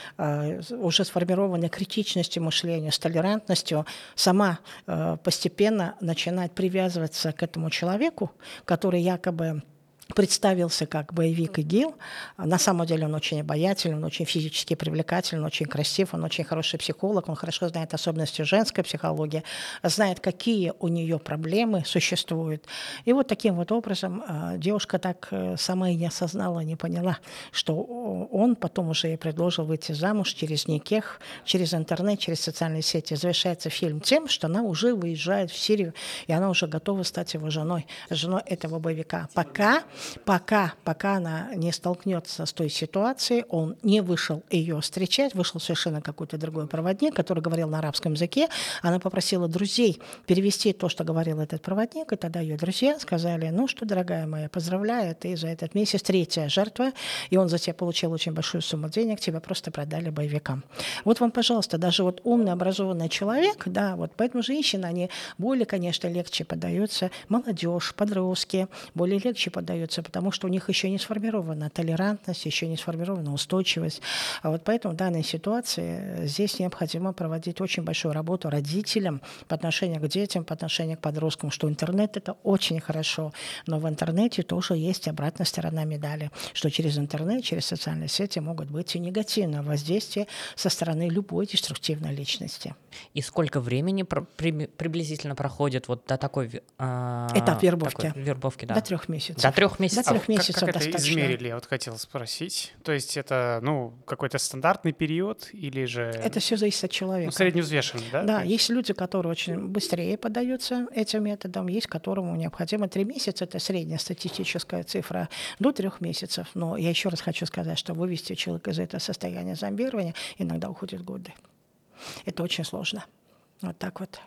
уже сформированной критичностью мышления, с толерантностью, сама постепенно начинает привязываться к этому человеку, который якобы представился как боевик ИГИЛ. На самом деле он очень обаятельный, он очень физически привлекательный, он очень красив, он очень хороший психолог, он хорошо знает особенности женской психологии, знает, какие у нее проблемы существуют. И вот таким вот образом э, девушка так э, сама и не осознала, не поняла, что он потом уже ей предложил выйти замуж через Никех, через интернет, через социальные сети. Завершается фильм тем, что она уже выезжает в Сирию, и она уже готова стать его женой, женой этого боевика. Пока пока, пока она не столкнется с той ситуацией, он не вышел ее встречать, вышел совершенно какой-то другой проводник, который говорил на арабском языке. Она попросила друзей перевести то, что говорил этот проводник, и тогда ее друзья сказали, ну что, дорогая моя, поздравляю, ты за этот месяц третья жертва, и он за тебя получил очень большую сумму денег, тебя просто продали боевикам. Вот вам, пожалуйста, даже вот умный, образованный человек, да, вот поэтому женщины, они более, конечно, легче поддаются, молодежь, подростки, более легче поддаются, потому что у них еще не сформирована толерантность, еще не сформирована устойчивость. А вот поэтому в данной ситуации здесь необходимо проводить очень большую работу родителям по отношению к детям, по отношению к подросткам, что интернет это очень хорошо, но в интернете тоже есть обратная сторона медали, что через интернет, через социальные сети могут быть и негативное воздействие со стороны любой деструктивной личности. И сколько времени при, приблизительно проходит вот до такой э, этап вербовки? Такой, вербовки, да. До трех месяцев. До трех месяцев. До трех а месяцев как, как достаточно. это измерили? Я вот хотел спросить. То есть это ну какой-то стандартный период или же? Это все зависит от человека. Ну, средневзвешенный, да? Да, есть? есть люди, которые очень быстрее поддаются этим методам, есть которому необходимо три месяца. Это средняя статистическая цифра до трех месяцев. Но я еще раз хочу сказать, что вывести человека из этого состояния зомбирования иногда уходит годы. Это очень сложно. Вот так вот.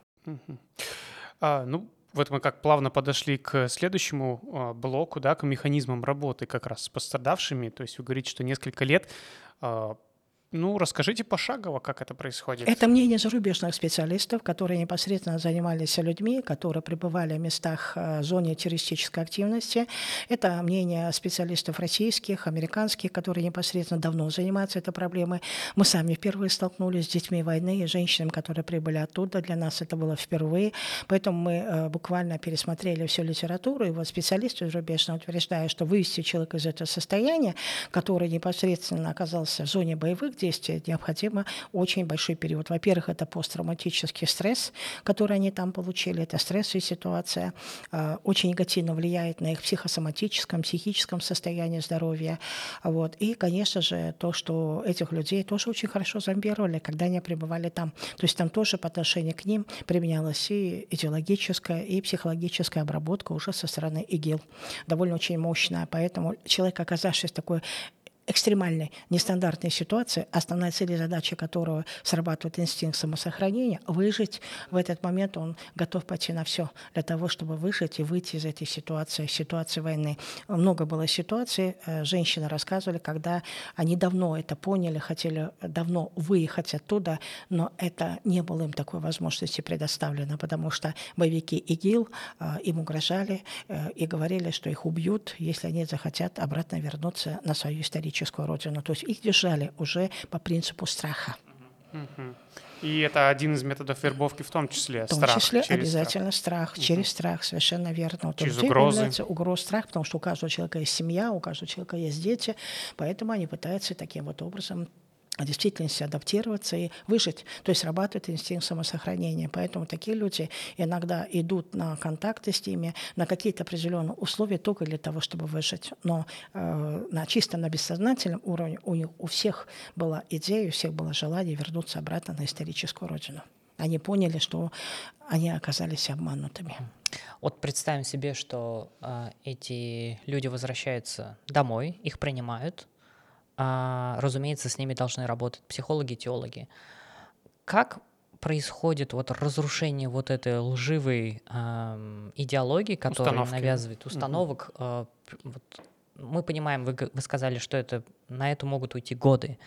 А, ну, вот мы как плавно подошли к следующему а, блоку, да, к механизмам работы как раз с пострадавшими. То есть вы говорите, что несколько лет а, ну, расскажите пошагово, как это происходит. Это мнение зарубежных специалистов, которые непосредственно занимались людьми, которые пребывали в местах э, зоны террористической активности. Это мнение специалистов российских, американских, которые непосредственно давно занимаются этой проблемой. Мы сами впервые столкнулись с детьми войны и женщинами, которые прибыли оттуда. Для нас это было впервые. Поэтому мы э, буквально пересмотрели всю литературу. И вот специалисты зарубежные утверждают, что вывести человека из этого состояния, который непосредственно оказался в зоне боевых действия необходимо очень большой период. Во-первых, это посттравматический стресс, который они там получили, это стрессовая ситуация, э, очень негативно влияет на их психосоматическом, психическом состоянии здоровья. Вот. И, конечно же, то, что этих людей тоже очень хорошо зомбировали, когда они пребывали там. То есть там тоже по отношению к ним применялась и идеологическая, и психологическая обработка уже со стороны ИГИЛ. Довольно очень мощная. Поэтому человек, оказавшись в такой экстремальной, нестандартной ситуации, основная цель и задача которого срабатывает инстинкт самосохранения, выжить в этот момент он готов пойти на все для того, чтобы выжить и выйти из этой ситуации, ситуации войны. Много было ситуаций, э, женщины рассказывали, когда они давно это поняли, хотели давно выехать оттуда, но это не было им такой возможности предоставлено, потому что боевики ИГИЛ э, им угрожали э, и говорили, что их убьют, если они захотят обратно вернуться на свою историческую историческую родину. То есть их держали уже по принципу страха. И это один из методов вербовки в том числе. В том страх, числе обязательно страх, страх через страх, совершенно верно. Вот через угрозы. Угроз, страх, потому что у каждого человека есть семья, у каждого человека есть дети, поэтому они пытаются таким вот образом действительности адаптироваться и выжить. То есть срабатывает инстинкт самосохранения. Поэтому такие люди иногда идут на контакты с ними, на какие-то определенные условия только для того, чтобы выжить. Но э, на, чисто на бессознательном уровне у, них, у всех была идея, у всех было желание вернуться обратно на историческую родину. Они поняли, что они оказались обманутыми. Вот представим себе, что э, эти люди возвращаются домой, их принимают, разумеется, с ними должны работать психологи, теологи. Как происходит вот разрушение вот этой лживой э, идеологии, которая Установки. навязывает установок. Э, вот, мы понимаем, вы, вы сказали, что это на это могут уйти годы.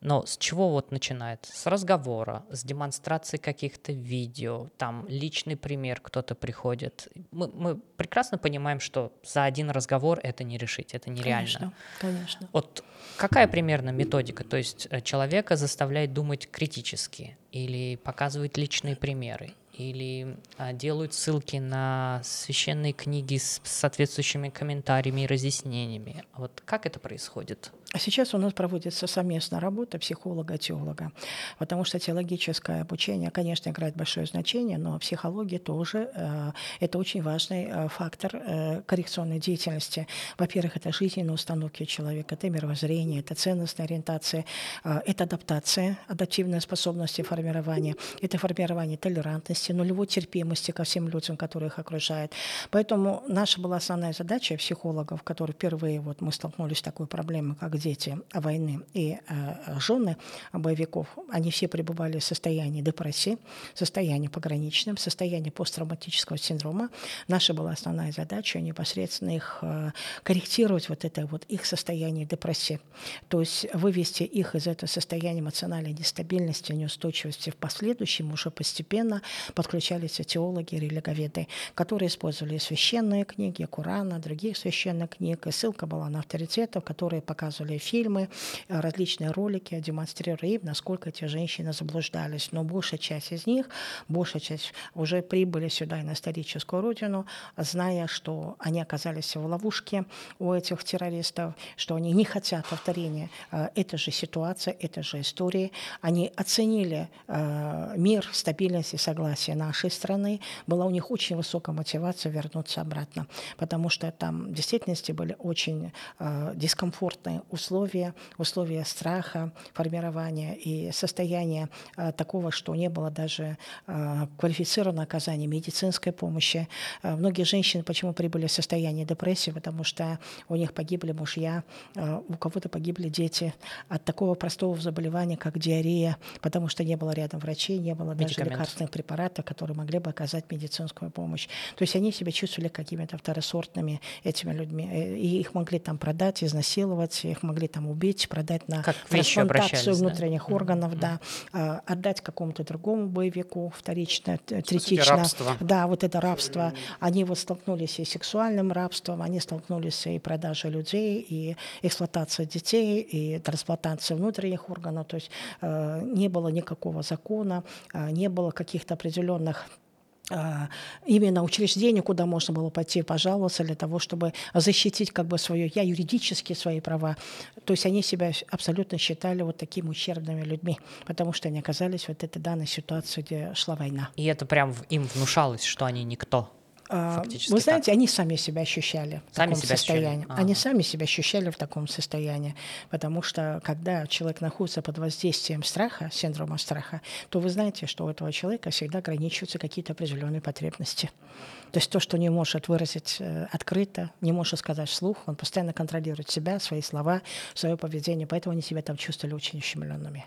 Но с чего вот начинает? С разговора, с демонстрации каких-то видео, там личный пример кто-то приходит. Мы, мы прекрасно понимаем, что за один разговор это не решить, это нереально. Конечно, конечно. Вот какая примерно методика? То есть э, человека заставляет думать критически или показывает личные примеры, или а, делают ссылки на священные книги с соответствующими комментариями и разъяснениями. Вот как это происходит? А сейчас у нас проводится совместная работа психолога и теолога, потому что теологическое обучение, конечно, играет большое значение, но психология тоже э, это очень важный э, фактор э, коррекционной деятельности. Во-первых, это жизненные установки человека, это мировоззрение, это ценностная ориентация, э, это адаптация, адаптивные способности формирования, это формирование толерантности, нулевой терпимости ко всем людям, которые их окружают. Поэтому наша была основная задача психологов, которые впервые вот мы столкнулись с такой проблемой, как дети войны и э, жены боевиков, они все пребывали в состоянии депрессии, состоянии пограничном, состоянии посттравматического синдрома. Наша была основная задача непосредственно их э, корректировать вот это вот их состояние депрессии, то есть вывести их из этого состояния эмоциональной нестабильности, неустойчивости в последующем уже постепенно подключались теологи, религоведы, которые использовали священные книги, Корана, других священных книг, и ссылка была на авторитетов, которые показывали фильмы, э, различные ролики, демонстрируя им, насколько эти женщины заблуждались. Но большая часть из них, большая часть уже прибыли сюда и на историческую родину, зная, что они оказались в ловушке у этих террористов, что они не хотят повторения э, этой же ситуации, этой же истории. Они оценили э, мир, стабильность и согласие нашей страны. Была у них очень высокая мотивация вернуться обратно, потому что там в действительности были очень дискомфортные условия, условия, условия страха, формирования и состояния э, такого, что не было даже э, квалифицированного оказания медицинской помощи. Э, многие женщины почему прибыли в состояние депрессии, потому что у них погибли мужья, у кого-то погибли дети от такого простого заболевания, как диарея, потому что не было рядом врачей, не было даже лекарственных препаратов, которые могли бы оказать медицинскую помощь. То есть они себя чувствовали какими-то второсортными этими людьми, и их могли там продать, изнасиловать, их могли там убить, продать на как трансплантацию внутренних да? органов, mm-hmm. да, отдать какому-то другому боевику вторично, третично. Рабство. Да, вот это рабство. Они вот столкнулись и с сексуальным рабством, они столкнулись и продажей людей, и эксплуатацией детей, и трансплантацией внутренних органов. То есть э, не было никакого закона, э, не было каких-то определенных именно учреждение, куда можно было пойти пожаловаться для того, чтобы защитить как бы свое я юридически свои права. То есть они себя абсолютно считали вот такими ущербными людьми, потому что они оказались вот этой данной ситуации, где шла война. И это прям им внушалось, что они никто. А, вы знаете, так. они сами себя ощущали в сами таком себя состоянии. Ощущали. Они сами себя ощущали в таком состоянии, потому что когда человек находится под воздействием страха, синдрома страха, то вы знаете, что у этого человека всегда ограничиваются какие-то определенные потребности. То есть то, что не может выразить э, открыто, не может сказать вслух, он постоянно контролирует себя, свои слова, свое поведение, поэтому они себя там чувствовали очень ущемленными.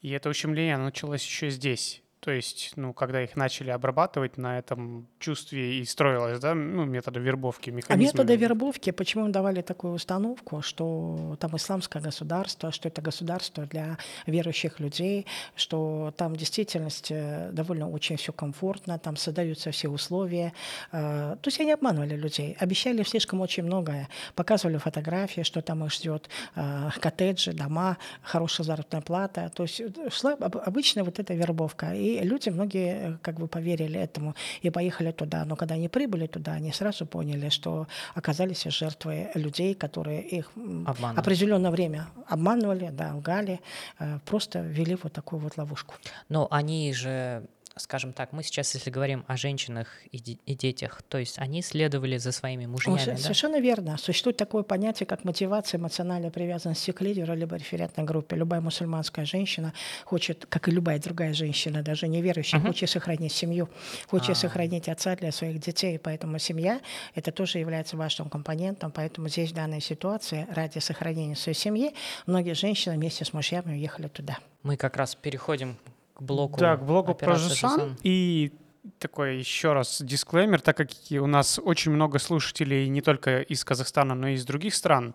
И это ущемление началось еще здесь, то есть, ну, когда их начали обрабатывать на этом чувстве и строилось, да, ну, методы вербовки, механизмы. А методы вербовки, почему им давали такую установку, что там исламское государство, что это государство для верующих людей, что там в действительности э, довольно очень все комфортно, там создаются все условия. Э, то есть они обманывали людей, обещали слишком очень многое, показывали фотографии, что там их ждет, э, коттеджи, дома, хорошая заработная плата. То есть шла обычная вот эта вербовка. И люди, многие э, как бы поверили этому и поехали туда. Но когда они прибыли туда, они сразу поняли, что оказались жертвой людей, которые их Обманывали. определенное время обманывали, да, лгали, э, просто ввели вот такую вот ловушку. Но они же скажем так, мы сейчас, если говорим о женщинах и, и детях, то есть они следовали за своими мужьями. да? Совершенно верно. Существует такое понятие, как мотивация эмоциональной привязанности к лидеру либо референтной группе. Любая мусульманская женщина хочет, как и любая другая женщина, даже неверующая, uh-huh. хочет сохранить семью, хочет А-а-а. сохранить отца для своих детей. Поэтому семья — это тоже является важным компонентом. Поэтому здесь в данной ситуации ради сохранения своей семьи многие женщины вместе с мужьями уехали туда. Мы как раз переходим к блоку. Да, к блоку про Жусан. И такой еще раз дисклеймер, так как у нас очень много слушателей не только из Казахстана, но и из других стран,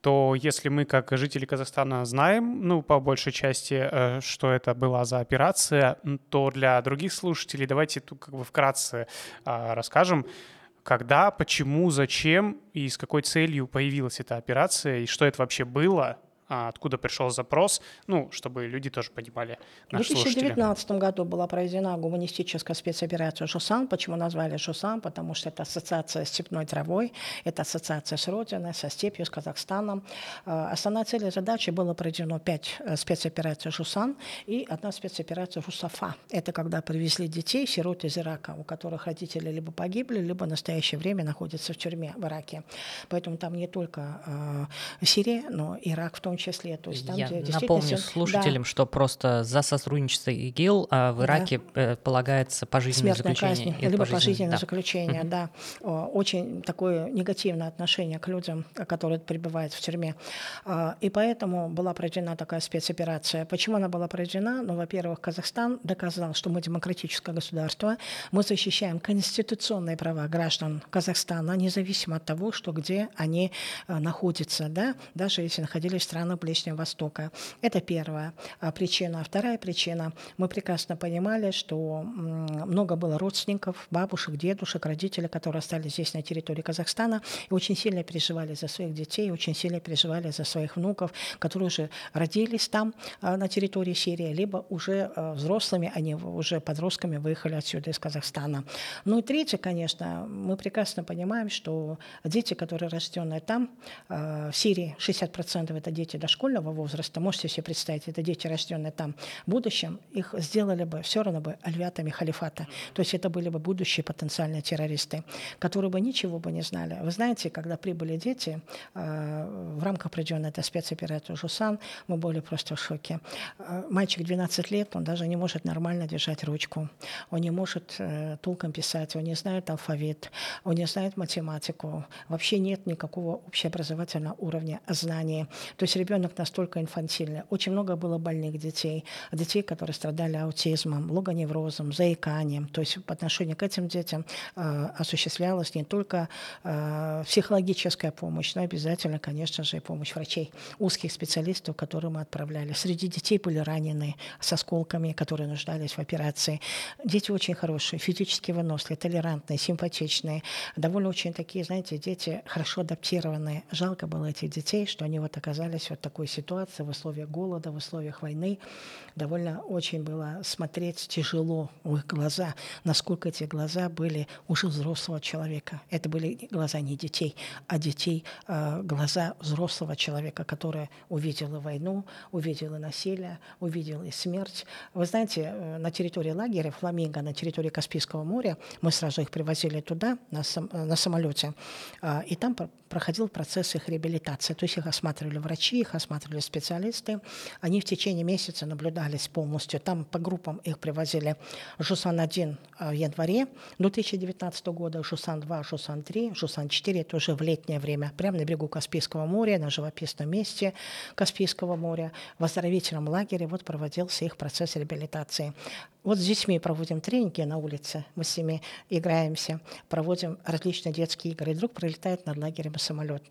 то если мы, как жители Казахстана, знаем, ну, по большей части, э, что это была за операция, то для других слушателей давайте тут как бы вкратце а, расскажем, когда, почему, зачем и с какой целью появилась эта операция, и что это вообще было, откуда пришел запрос, ну, чтобы люди тоже понимали, наши В 2019 слушатели. году была проведена гуманистическая спецоперация «Жусан». Почему назвали «Жусан»? Потому что это ассоциация с степной травой, это ассоциация с Родиной, со степью, с Казахстаном. А, основная цель и задача было проведено пять э, спецопераций «Жусан» и одна спецоперация «Жусафа». Это когда привезли детей, сирот из Ирака, у которых родители либо погибли, либо в настоящее время находятся в тюрьме в Ираке. Поэтому там не только э, Сирия, но Ирак в том числе. То есть там, Я где напомню слушателям, да. что просто за сотрудничество ИГИЛ а в Ираке да. Э, полагается пожизненное Смертная заключение. Казнь, либо пожизненное да. заключение, mm-hmm. да. Очень такое негативное отношение к людям, которые пребывают в тюрьме. А, и поэтому была проведена такая спецоперация. Почему она была проведена? Ну, во-первых, Казахстан доказал, что мы демократическое государство, мы защищаем конституционные права граждан Казахстана, независимо от того, что где они э, находятся, да, даже если находились в странах Ближнего Востока. Это первая а, причина. Вторая причина. Мы прекрасно понимали, что много было родственников, бабушек, дедушек, родителей, которые остались здесь на территории Казахстана и очень сильно переживали за своих детей, очень сильно переживали за своих внуков, которые уже родились там, а, на территории Сирии, либо уже а, взрослыми, они уже подростками выехали отсюда из Казахстана. Ну и третье, конечно, мы прекрасно понимаем, что дети, которые рожденные там, в Сирии 60% это дети дошкольного возраста, можете себе представить, это дети, рожденные там, в будущем их сделали бы все равно бы альвятами халифата. То есть это были бы будущие потенциальные террористы, которые бы ничего бы не знали. Вы знаете, когда прибыли дети э, в рамках проведенной этой спецоперации «Жусан», мы были просто в шоке. Э, мальчик 12 лет, он даже не может нормально держать ручку, он не может э, толком писать, он не знает алфавит, он не знает математику, вообще нет никакого общеобразовательного уровня знаний. То есть ребенок настолько инфантильный. Очень много было больных детей, детей, которые страдали аутизмом, логоневрозом, заиканием. То есть по отношению к этим детям э, осуществлялась не только э, психологическая помощь, но обязательно, конечно же, и помощь врачей, узких специалистов, которые мы отправляли. Среди детей были ранены с осколками, которые нуждались в операции. Дети очень хорошие, физически выносливые, толерантные, симпатичные, довольно очень такие, знаете, дети хорошо адаптированные. Жалко было этих детей, что они вот оказались вот в такой ситуации в условиях голода, в условиях войны. Довольно очень было смотреть тяжело в их глаза, насколько эти глаза были уже взрослого человека. Это были глаза не детей, а детей, э, глаза взрослого человека, который увидел войну, увидел насилие, увидел и смерть. Вы знаете, э, на территории лагеря Фламинго, на территории Каспийского моря, мы сразу их привозили туда на, сам, на самолете, э, и там проходил процесс их реабилитации. То есть их осматривали врачи, их осматривали специалисты. Они в течение месяца наблюдались полностью. Там по группам их привозили Жусан-1 в январе 2019 года, Жусан-2, Жусан-3, Жусан-4 это уже в летнее время, прямо на берегу Каспийского моря, на живописном месте Каспийского моря, в оздоровительном лагере вот проводился их процесс реабилитации. Вот с детьми проводим тренинги на улице, мы с ними играемся, проводим различные детские игры. И вдруг пролетает над лагерем самолет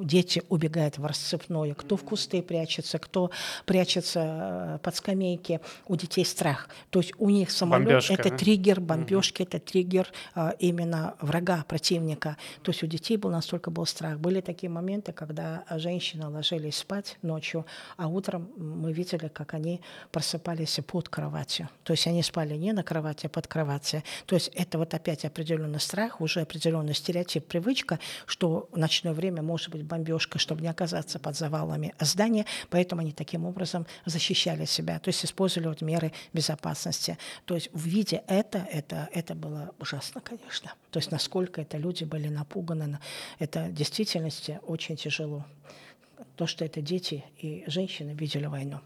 дети убегают в рассыпное, кто в кусты прячется, кто прячется э, под скамейки, у детей страх. То есть у них самолет Бомбежка, это да? триггер, бомбежки, угу. это триггер а, именно врага, противника. То есть у детей был настолько был страх. Были такие моменты, когда женщины ложились спать ночью, а утром мы видели, как они просыпались под кроватью. То есть они спали не на кровати, а под кроватью. То есть это вот опять определенный страх, уже определенный стереотип, привычка, что в ночное время может быть быть бомбежка, чтобы не оказаться под завалами здания, поэтому они таким образом защищали себя, то есть использовали вот меры безопасности. То есть в виде это, это, это было ужасно, конечно. То есть насколько это люди были напуганы, это в действительности очень тяжело. То, что это дети и женщины видели войну.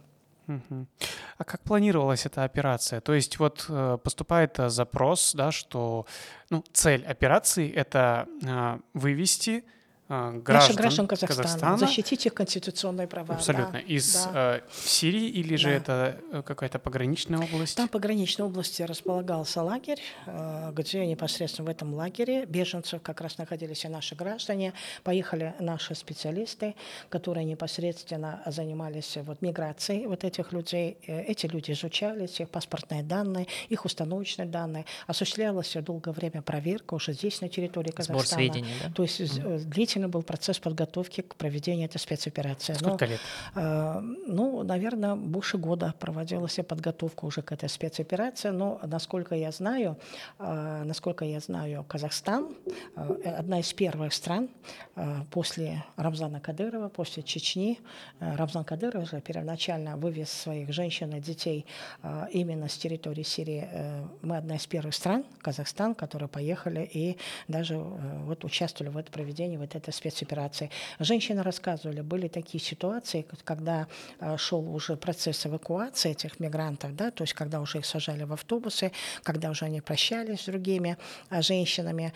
А как планировалась эта операция? То есть вот э, поступает э, запрос, да, что ну, цель операции это э, вывести а, граждан, граждан Казахстана, Казахстана, защитить их конституционные права. Абсолютно. Да, Из да. Э, Сирии или же да. это э, какая-то пограничная область? Там пограничной области располагался лагерь, э, где непосредственно в этом лагере беженцев как раз находились и наши граждане. Поехали наши специалисты, которые непосредственно занимались вот, миграцией вот этих людей. Эти люди изучались, их паспортные данные, их установочные данные. Осуществлялась долгое время проверка уже здесь, на территории Казахстана. Сбор сведений, да? То есть mm-hmm. длительно длительный был процесс подготовки к проведению этой спецоперации. Сколько Но, лет? Э, ну, наверное, больше года проводилась подготовка уже к этой спецоперации. Но, насколько я знаю, э, насколько я знаю, Казахстан э, одна из первых стран э, после Рамзана Кадырова, после Чечни. Э, Рамзан Кадыров же первоначально вывез своих женщин и детей э, именно с территории Сирии. Э, мы одна из первых стран, Казахстан, которые поехали и даже э, вот участвовали в этом проведении вот этой спецоперации. Женщины рассказывали, были такие ситуации, когда э, шел уже процесс эвакуации этих мигрантов, да, то есть когда уже их сажали в автобусы, когда уже они прощались с другими э, женщинами,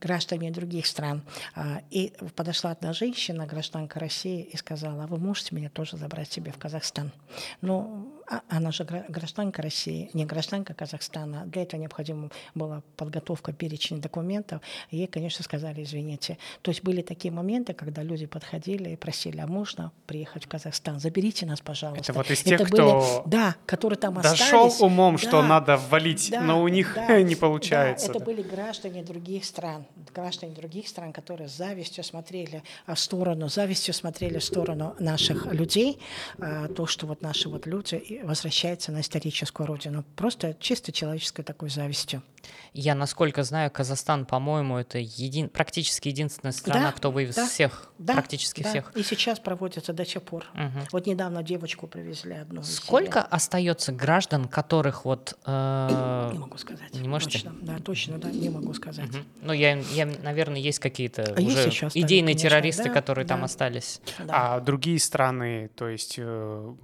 гражданами других стран. И подошла одна женщина, гражданка России, и сказала, «А вы можете меня тоже забрать себе в Казахстан? Ну, а, она же гражданка России, не гражданка Казахстана. Для этого необходима была подготовка перечня документов. ей, конечно, сказали, извините. То есть были такие моменты, когда люди подходили и просили, а можно приехать в Казахстан? Заберите нас, пожалуйста. Это вот из тех, Это кто были, да, которые там дошел остались. умом, да, что надо ввалить, да, но у них да, <laughs> не получается. Да, это были граждане других стран, граждане других стран, которые с завистью смотрели в сторону, завистью смотрели в сторону наших людей, а, то, что вот наши вот люди возвращается на историческую родину. Просто чисто человеческой такой завистью. Я, насколько знаю, Казахстан, по-моему, это един... практически единственная страна, да, кто вывез да, всех, да, практически да. всех. И сейчас проводится до сих пор. Угу. Вот недавно девочку привезли одну. Сколько остается граждан, которых вот... Э... <coughs> Не могу сказать. Не можете? Точно, да, точно, да, не могу сказать. Угу. Ну, я, я, наверное, есть какие-то а уже есть идейные конечно, террористы, да, которые да. там остались. Да. А другие страны, то есть э,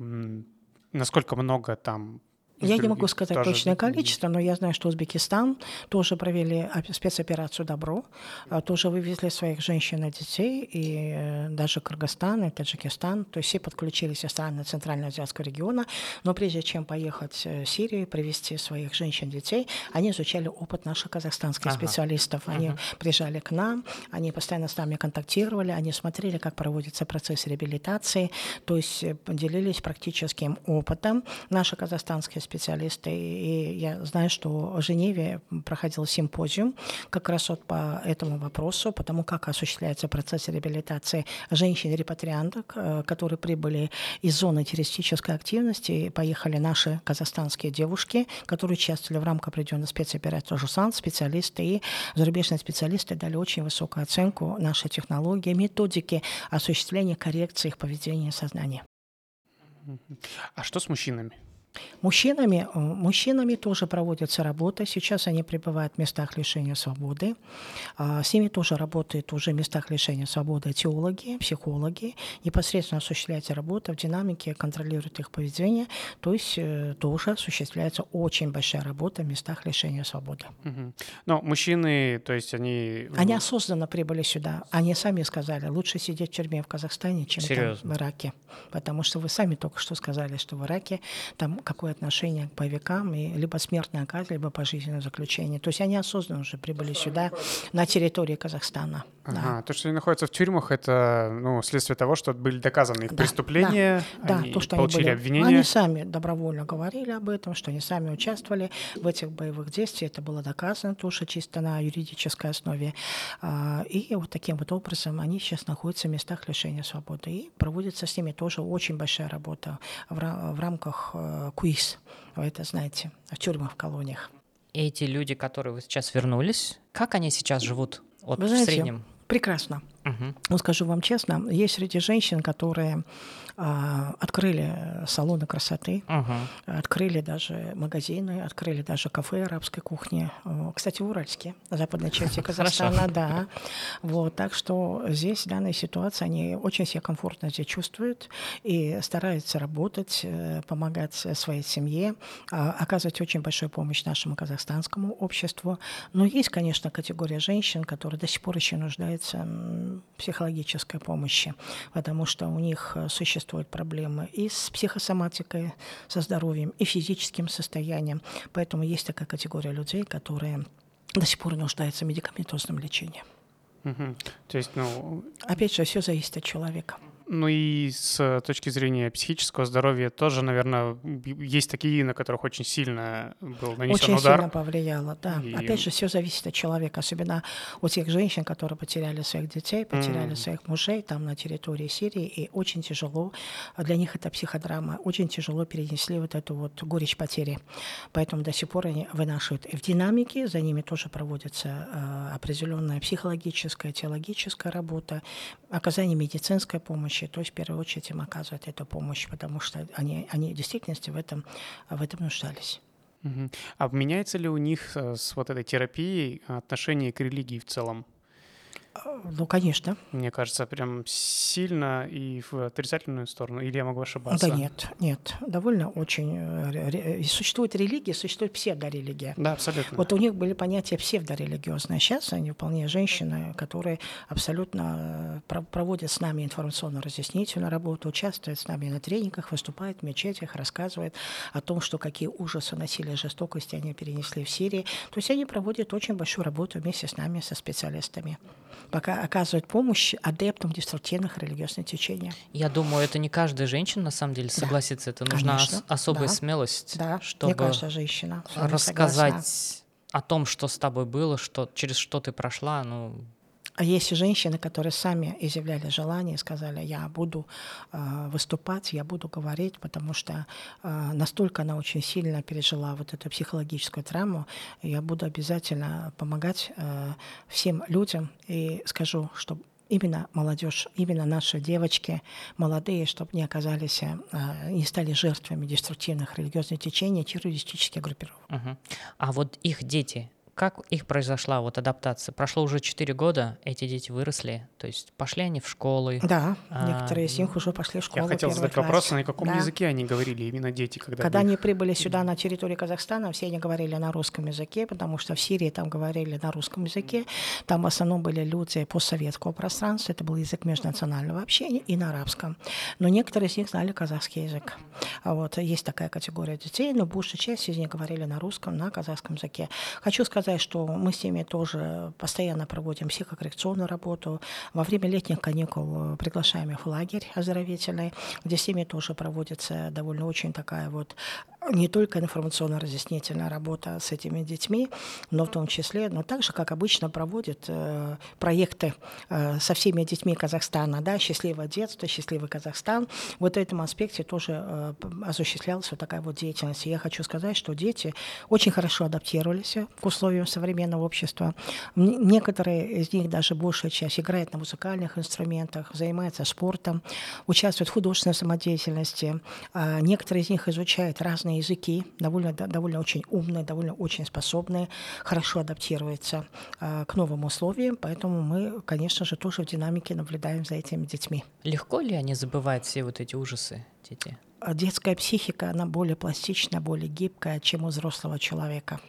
насколько много там я не могу сказать тоже... точное количество, но я знаю, что Узбекистан тоже провели спецоперацию «Добро», а, тоже вывезли своих женщин и детей, и э, даже Кыргызстан и Таджикистан, то есть все подключились из стран Центральноазиатского региона, но прежде чем поехать в Сирию, привести своих женщин и детей, они изучали опыт наших казахстанских ага. специалистов. Они ага. приезжали к нам, они постоянно с нами контактировали, они смотрели, как проводится процесс реабилитации, то есть э, делились практическим опытом. Наши казахстанские специалисты специалисты, и я знаю, что в Женеве проходил симпозиум как раз вот по этому вопросу, потому как осуществляется процесс реабилитации женщин-репатрианток, э, которые прибыли из зоны террористической активности, поехали наши казахстанские девушки, которые участвовали в рамках определенной спецоперации «Жусан», специалисты и зарубежные специалисты дали очень высокую оценку нашей технологии, методики осуществления коррекции их поведения и сознания. А что с мужчинами? Мужчинами, э, мужчинами тоже проводится работа. Сейчас они пребывают в местах лишения свободы. А, с ними тоже работают уже в местах лишения свободы теологи, психологи. Непосредственно осуществляется работа в динамике, контролирует их поведение. То есть э, тоже осуществляется очень большая работа в местах лишения свободы. Угу. Но мужчины, то есть они... Они осознанно прибыли сюда. Они сами сказали, лучше сидеть в тюрьме в Казахстане, чем там, в Ираке. Потому что вы сами только что сказали, что в Ираке там какое отношение к боевикам, и либо смертная казнь, либо пожизненное заключение. То есть они осознанно уже прибыли сюда, на территории Казахстана. Ага, да. То, что они находятся в тюрьмах, это ну, следствие того, что были доказаны их да, преступления, да, они да, то, что получили они были, обвинения. Они сами добровольно говорили об этом, что они сами участвовали в этих боевых действиях. Это было доказано тоже чисто на юридической основе. А, и вот таким вот образом они сейчас находятся в местах лишения свободы. И проводится с ними тоже очень большая работа в, в рамках э, КУИС. Вы это знаете, в тюрьмах, в колониях. Эти люди, которые вы сейчас вернулись, как они сейчас живут? Вот Вы знаете, в среднем? Прекрасно. Угу. скажу вам честно, есть среди женщин, которые а, открыли салоны красоты, угу. открыли даже магазины, открыли даже кафе арабской кухни. Кстати, в Уральске, в западной части <laughs> Казахстана, да. Вот, так что здесь в данной ситуации они очень себя комфортно здесь чувствуют и стараются работать, э, помогать своей семье, а, оказывать очень большую помощь нашему казахстанскому обществу. Но есть, конечно, категория женщин, которые до сих пор еще нуждаются психологической помощи, потому что у них э, существуют проблемы и с психосоматикой, со здоровьем, и физическим состоянием. Поэтому есть такая категория людей, которые до сих пор нуждаются в медикаментозном лечении. Угу. То есть, ну... Опять же, все зависит от человека. Ну и с точки зрения психического здоровья тоже, наверное, есть такие, на которых очень сильно был нанесен очень удар. Очень сильно повлияло, да. И... Опять же, все зависит от человека, особенно у тех женщин, которые потеряли своих детей, потеряли mm. своих мужей там на территории Сирии, и очень тяжело, для них это психодрама, очень тяжело перенесли вот эту вот горечь потери. Поэтому до сих пор они вынашивают. И в динамике за ними тоже проводится э, определенная психологическая, теологическая работа, оказание медицинской помощи, то есть в первую очередь им оказывать эту помощь, потому что они, они в действительности в этом, в этом нуждались. А меняется ли у них э, с вот этой терапией отношение к религии в целом? Ну, конечно. Мне кажется, прям сильно и в отрицательную сторону. Или я могу ошибаться? Да нет, нет. Довольно очень... Э, существует религия, существует псевдорелигия. Да, абсолютно. Вот у них были понятия псевдорелигиозные. Сейчас они вполне женщины, которые абсолютно э, проводят с нами информационно-разъяснительную работу, участвуют с нами на тренингах, выступают в мечетях, рассказывают о том, что какие ужасы, насилия, жестокости они перенесли в Сирии. То есть они проводят очень большую работу вместе с нами, со специалистами пока оказывают помощь адептам деструктивных религиозных течений. Я думаю, это не каждая женщина на самом деле согласится. Да, это нужна ос- особая да. смелость, да, чтобы женщина рассказать о том, что с тобой было, что через что ты прошла. Ну, а есть женщины, которые сами изъявляли желание, сказали, я буду э, выступать, я буду говорить, потому что э, настолько она очень сильно пережила вот эту психологическую травму, я буду обязательно помогать э, всем людям и скажу, что именно молодежь, именно наши девочки молодые, чтобы не оказались, не стали жертвами деструктивных религиозных течений, террористических группировок. Угу. А вот их дети, как их произошла вот адаптация? Прошло уже 4 года, эти дети выросли, то есть пошли они в школы. Да, а, некоторые из них уже пошли в школу. Я хотел задать класс. вопрос, на каком да. языке они говорили, именно дети, когда Когда они прибыли сюда на территорию Казахстана, все они говорили на русском языке, потому что в Сирии там говорили на русском языке, там в основном были люди постсоветского пространства, это был язык межнационального общения и на арабском. Но некоторые из них знали казахский язык. А вот есть такая категория детей, но большая часть из них говорили на русском, на казахском языке. Хочу сказать, сказать, что мы с ними тоже постоянно проводим психокоррекционную работу. Во время летних каникул приглашаем их в лагерь оздоровительный, где с ними тоже проводится довольно очень такая вот не только информационно-разъяснительная работа с этими детьми, но в том числе, но также, как обычно, проводят э, проекты э, со всеми детьми Казахстана, да, «Счастливое детство», «Счастливый Казахстан». Вот в этом аспекте тоже э, осуществлялась вот такая вот деятельность. И я хочу сказать, что дети очень хорошо адаптировались к условиям современного общества. Некоторые из них, даже большая часть, играют на музыкальных инструментах, занимаются спортом, участвуют в художественной самодеятельности. А некоторые из них изучают разные языки, довольно, довольно очень умные, довольно очень способные, хорошо адаптируются э, к новым условиям, поэтому мы, конечно же, тоже в динамике наблюдаем за этими детьми. Легко ли они забывают все вот эти ужасы, дети? Детская психика, она более пластичная, более гибкая, чем у взрослого человека.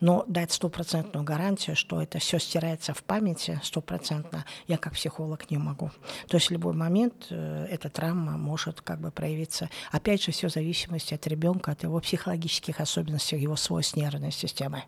Но дать стопроцентную гарантию, что это все стирается в памяти стопроцентно, я как психолог не могу. То есть в любой момент э, эта травма может как бы проявиться. Опять же, все в зависимости от ребенка, от его психологических особенностей, его свойств нервной системы.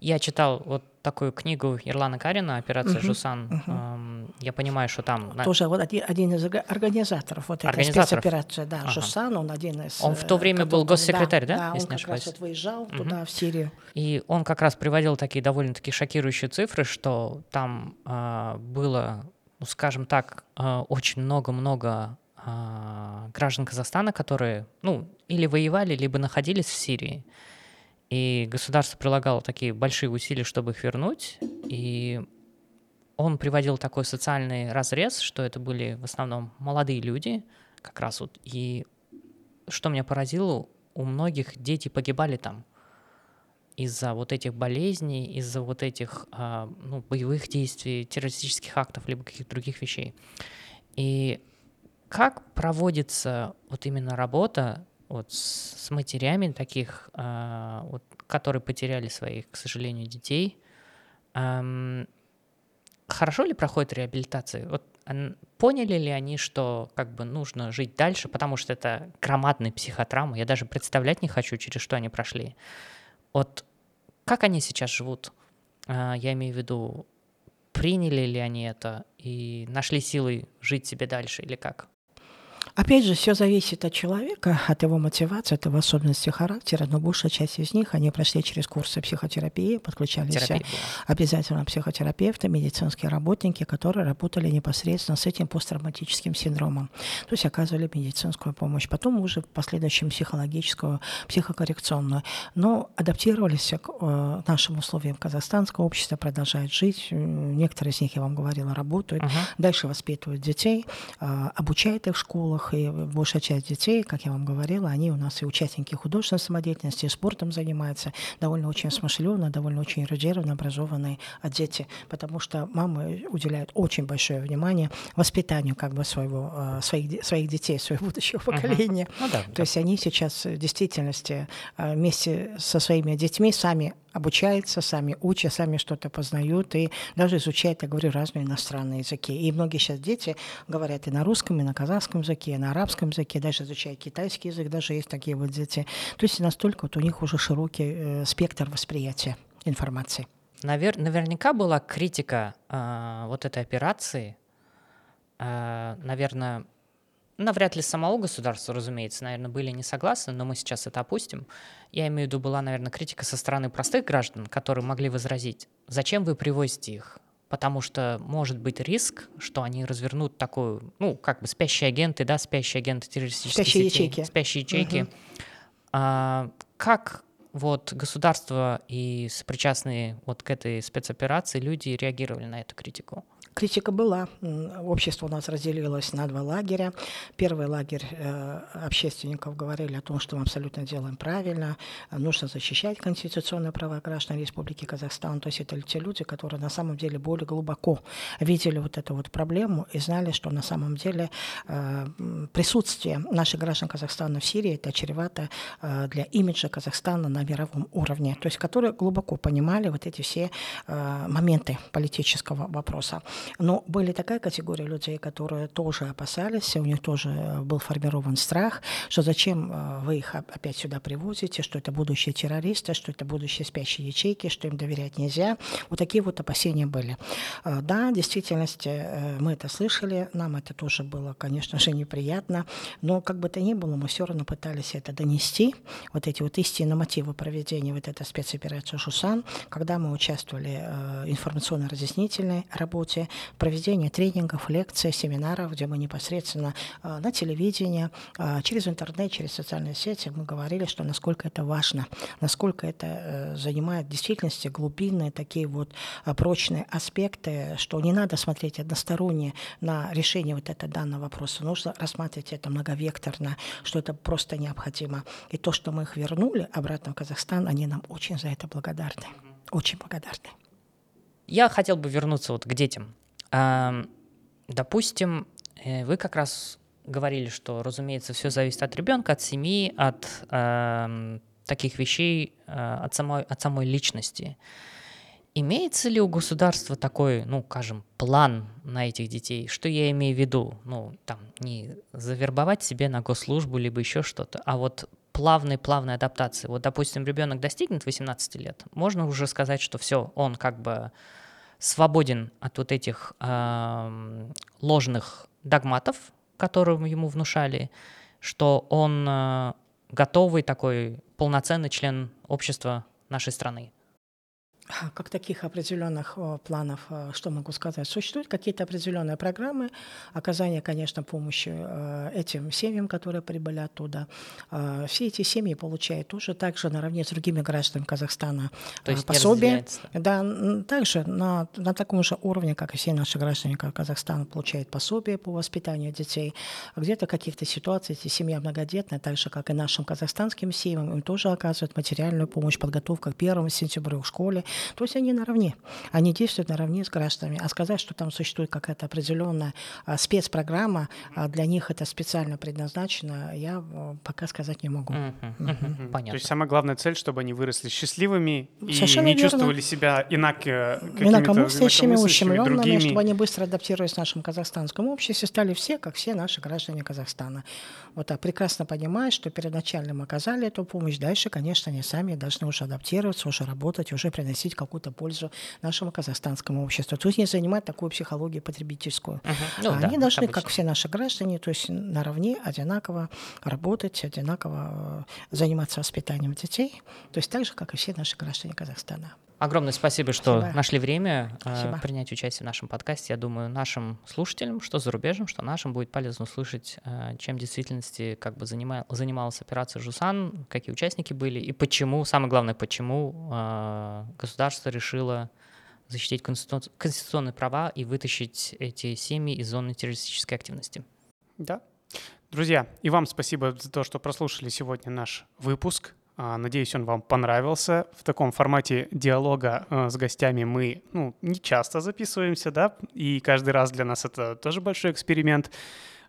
Я читал вот такую книгу Ирлана Карина «Операция uh-huh, Жусан». Uh-huh. Я понимаю, что там... Тоже вот один, один из организаторов вот этой спецоперации, да, ага. Жусан, он один из... Он в то время был госсекретарь, да? Да, он как раз вот выезжал uh-huh. туда, в Сирию. И он как раз приводил такие довольно-таки шокирующие цифры, что там э, было, ну, скажем так, э, очень много-много э, граждан Казахстана, которые, ну, или воевали, либо находились в Сирии. И государство прилагало такие большие усилия, чтобы их вернуть. И он приводил такой социальный разрез, что это были в основном молодые люди, как раз вот. И что меня поразило, у многих дети погибали там из-за вот этих болезней, из-за вот этих а, ну, боевых действий, террористических актов, либо каких-то других вещей. И как проводится вот именно работа вот с, матерями таких, э, вот, которые потеряли своих, к сожалению, детей. Эм, хорошо ли проходит реабилитация? Вот поняли ли они, что как бы нужно жить дальше, потому что это громадная психотравма, я даже представлять не хочу, через что они прошли. Вот как они сейчас живут? Э, я имею в виду приняли ли они это и нашли силы жить себе дальше или как? Опять же, все зависит от человека, от его мотивации, от его особенностей характера, но большая часть из них, они прошли через курсы психотерапии, подключались Терапия обязательно психотерапевты, медицинские работники, которые работали непосредственно с этим посттравматическим синдромом. То есть оказывали медицинскую помощь. Потом уже в последующем психологическую, психокоррекционную. Но адаптировались к э, нашим условиям. Казахстанское общество продолжает жить. Некоторые из них, я вам говорила, работают. Uh-huh. Дальше воспитывают детей, э, обучают их в школах, и большая часть детей, как я вам говорила, они у нас и участники художественной самодеятельности, и спортом занимаются, довольно очень смышленые, довольно очень эрудированно образованные дети, потому что мамы уделяют очень большое внимание воспитанию как бы своего, э, своих, своих детей, своего будущего поколения. Uh-huh. Ну, да, То да. есть они сейчас в действительности э, вместе со своими детьми сами обучаются, сами учат, сами что-то познают и даже изучают, я говорю, разные иностранные языки. И многие сейчас дети говорят и на русском, и на казахском языке, и на арабском языке, даже изучают китайский язык, даже есть такие вот дети. То есть настолько вот у них уже широкий э, спектр восприятия информации. Навер- наверняка была критика э, вот этой операции. Э, наверное, навряд ли самого государства, разумеется, наверное, были не согласны, но мы сейчас это опустим. Я имею в виду, была, наверное, критика со стороны простых граждан, которые могли возразить, зачем вы привозите их? Потому что может быть риск, что они развернут такую, ну, как бы спящие агенты, да, спящие агенты террористических спящие сетей, ячейки. спящие ячейки. Угу. А, как вот государство и сопричастные вот к этой спецоперации люди реагировали на эту критику? Критика была. Общество у нас разделилось на два лагеря. Первый лагерь э, общественников говорили о том, что мы абсолютно делаем правильно, нужно защищать конституционные права граждан Республики Казахстан. То есть это те люди, которые на самом деле более глубоко видели вот эту вот проблему и знали, что на самом деле э, присутствие наших граждан Казахстана в Сирии это чревато э, для имиджа Казахстана на мировом уровне. То есть которые глубоко понимали вот эти все моменты политического вопроса. Но были такая категория людей, которые тоже опасались, у них тоже э, был формирован страх, что зачем э, вы их опять сюда привозите, что это будущие террористы, что это будущие спящие ячейки, что им доверять нельзя. Вот такие вот опасения были. Э, да, в действительности мы это слышали, нам это тоже было, конечно же, неприятно, но как бы то ни было, мы все равно пытались это донести, вот эти вот истинные мотивы проведения вот этой спецоперации «Жусан», когда мы участвовали в информационно-разъяснительной работе, проведение тренингов, лекций, семинаров, где мы непосредственно а, на телевидении, а, через интернет, через социальные сети мы говорили, что насколько это важно, насколько это э, занимает в действительности глубинные такие вот а, прочные аспекты, что не надо смотреть односторонне на решение вот этого данного вопроса, нужно рассматривать это многовекторно, что это просто необходимо. И то, что мы их вернули обратно в Казахстан, они нам очень за это благодарны, очень благодарны. Я хотел бы вернуться вот к детям. Допустим, э, вы как раз говорили, что, разумеется, все зависит от ребенка, от семьи, от таких вещей, э, от, самой, от самой личности. Имеется ли у государства такой, ну, скажем, план на этих детей? Что я имею в виду? Ну, там, не завербовать себе на госслужбу, либо еще что-то, а вот плавной плавной адаптации. Вот, допустим, ребенок достигнет 18 лет, можно уже сказать, что все, он как бы свободен от вот этих э, ложных догматов, которые ему внушали, что он э, готовый такой полноценный член общества нашей страны. Как таких определенных планов, э, что могу сказать? Существуют какие-то определенные программы оказания, конечно, помощи э, этим семьям, которые прибыли оттуда. Э, все эти семьи получают тоже также наравне с другими гражданами Казахстана То есть пособие. Да, также на, на таком же уровне, как и все наши граждане Казахстана получают пособие по воспитанию детей. Где-то в каких-то ситуациях, если семья многодетная, так же, как и нашим казахстанским семьям, им тоже оказывают материальную помощь, подготовка к первому сентября в школе. То есть они наравне, они действуют наравне с гражданами. А сказать, что там существует какая-то определенная а, спецпрограмма, а для них это специально предназначено, я а, пока сказать не могу. Понятно. То есть самая главная цель, чтобы они выросли счастливыми и Совершенно не верно. чувствовали себя инако инакомыслящими, ущемленными, другими. чтобы они быстро адаптировались в нашем казахстанском обществе, стали все, как все наши граждане Казахстана. Вот так прекрасно понимают, что первоначально мы оказали эту помощь, дальше, конечно, они сами должны уже адаптироваться, уже работать, уже приносить приносить какую-то пользу нашему казахстанскому обществу. То есть не занимать такую психологию потребительскую. Uh-huh. Ну, Они да, должны, как все наши граждане, то есть наравне одинаково работать, одинаково э, заниматься воспитанием детей, то есть так же, как и все наши граждане Казахстана. Огромное спасибо, что спасибо. нашли время э, спасибо. принять участие в нашем подкасте. Я думаю, нашим слушателям, что зарубежным, что нашим, будет полезно услышать, э, чем в действительности как бы занимал, занималась операция «Жусан», какие участники были и почему, самое главное, почему э, государство решило защитить конституционные права и вытащить эти семьи из зоны террористической активности. Да. Друзья, и вам спасибо за то, что прослушали сегодня наш выпуск. А, надеюсь, он вам понравился. В таком формате диалога э, с гостями мы ну, не часто записываемся, да, и каждый раз для нас это тоже большой эксперимент.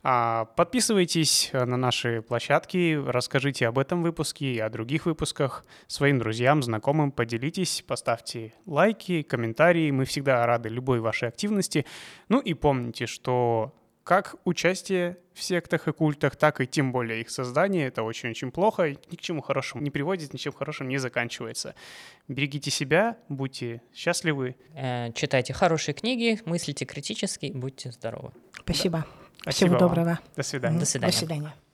А, подписывайтесь на наши площадки, расскажите об этом выпуске и о других выпусках своим друзьям, знакомым, поделитесь, поставьте лайки, комментарии. Мы всегда рады любой вашей активности. Ну и помните, что как участие в сектах и культах, так и тем более их создание. Это очень-очень плохо, ни к чему хорошему не приводит, ничем хорошим не заканчивается. Берегите себя, будьте счастливы. Э, читайте хорошие книги, мыслите критически, будьте здоровы. Спасибо. Да. Спасибо Всего доброго. До свидания. До свидания. До свидания.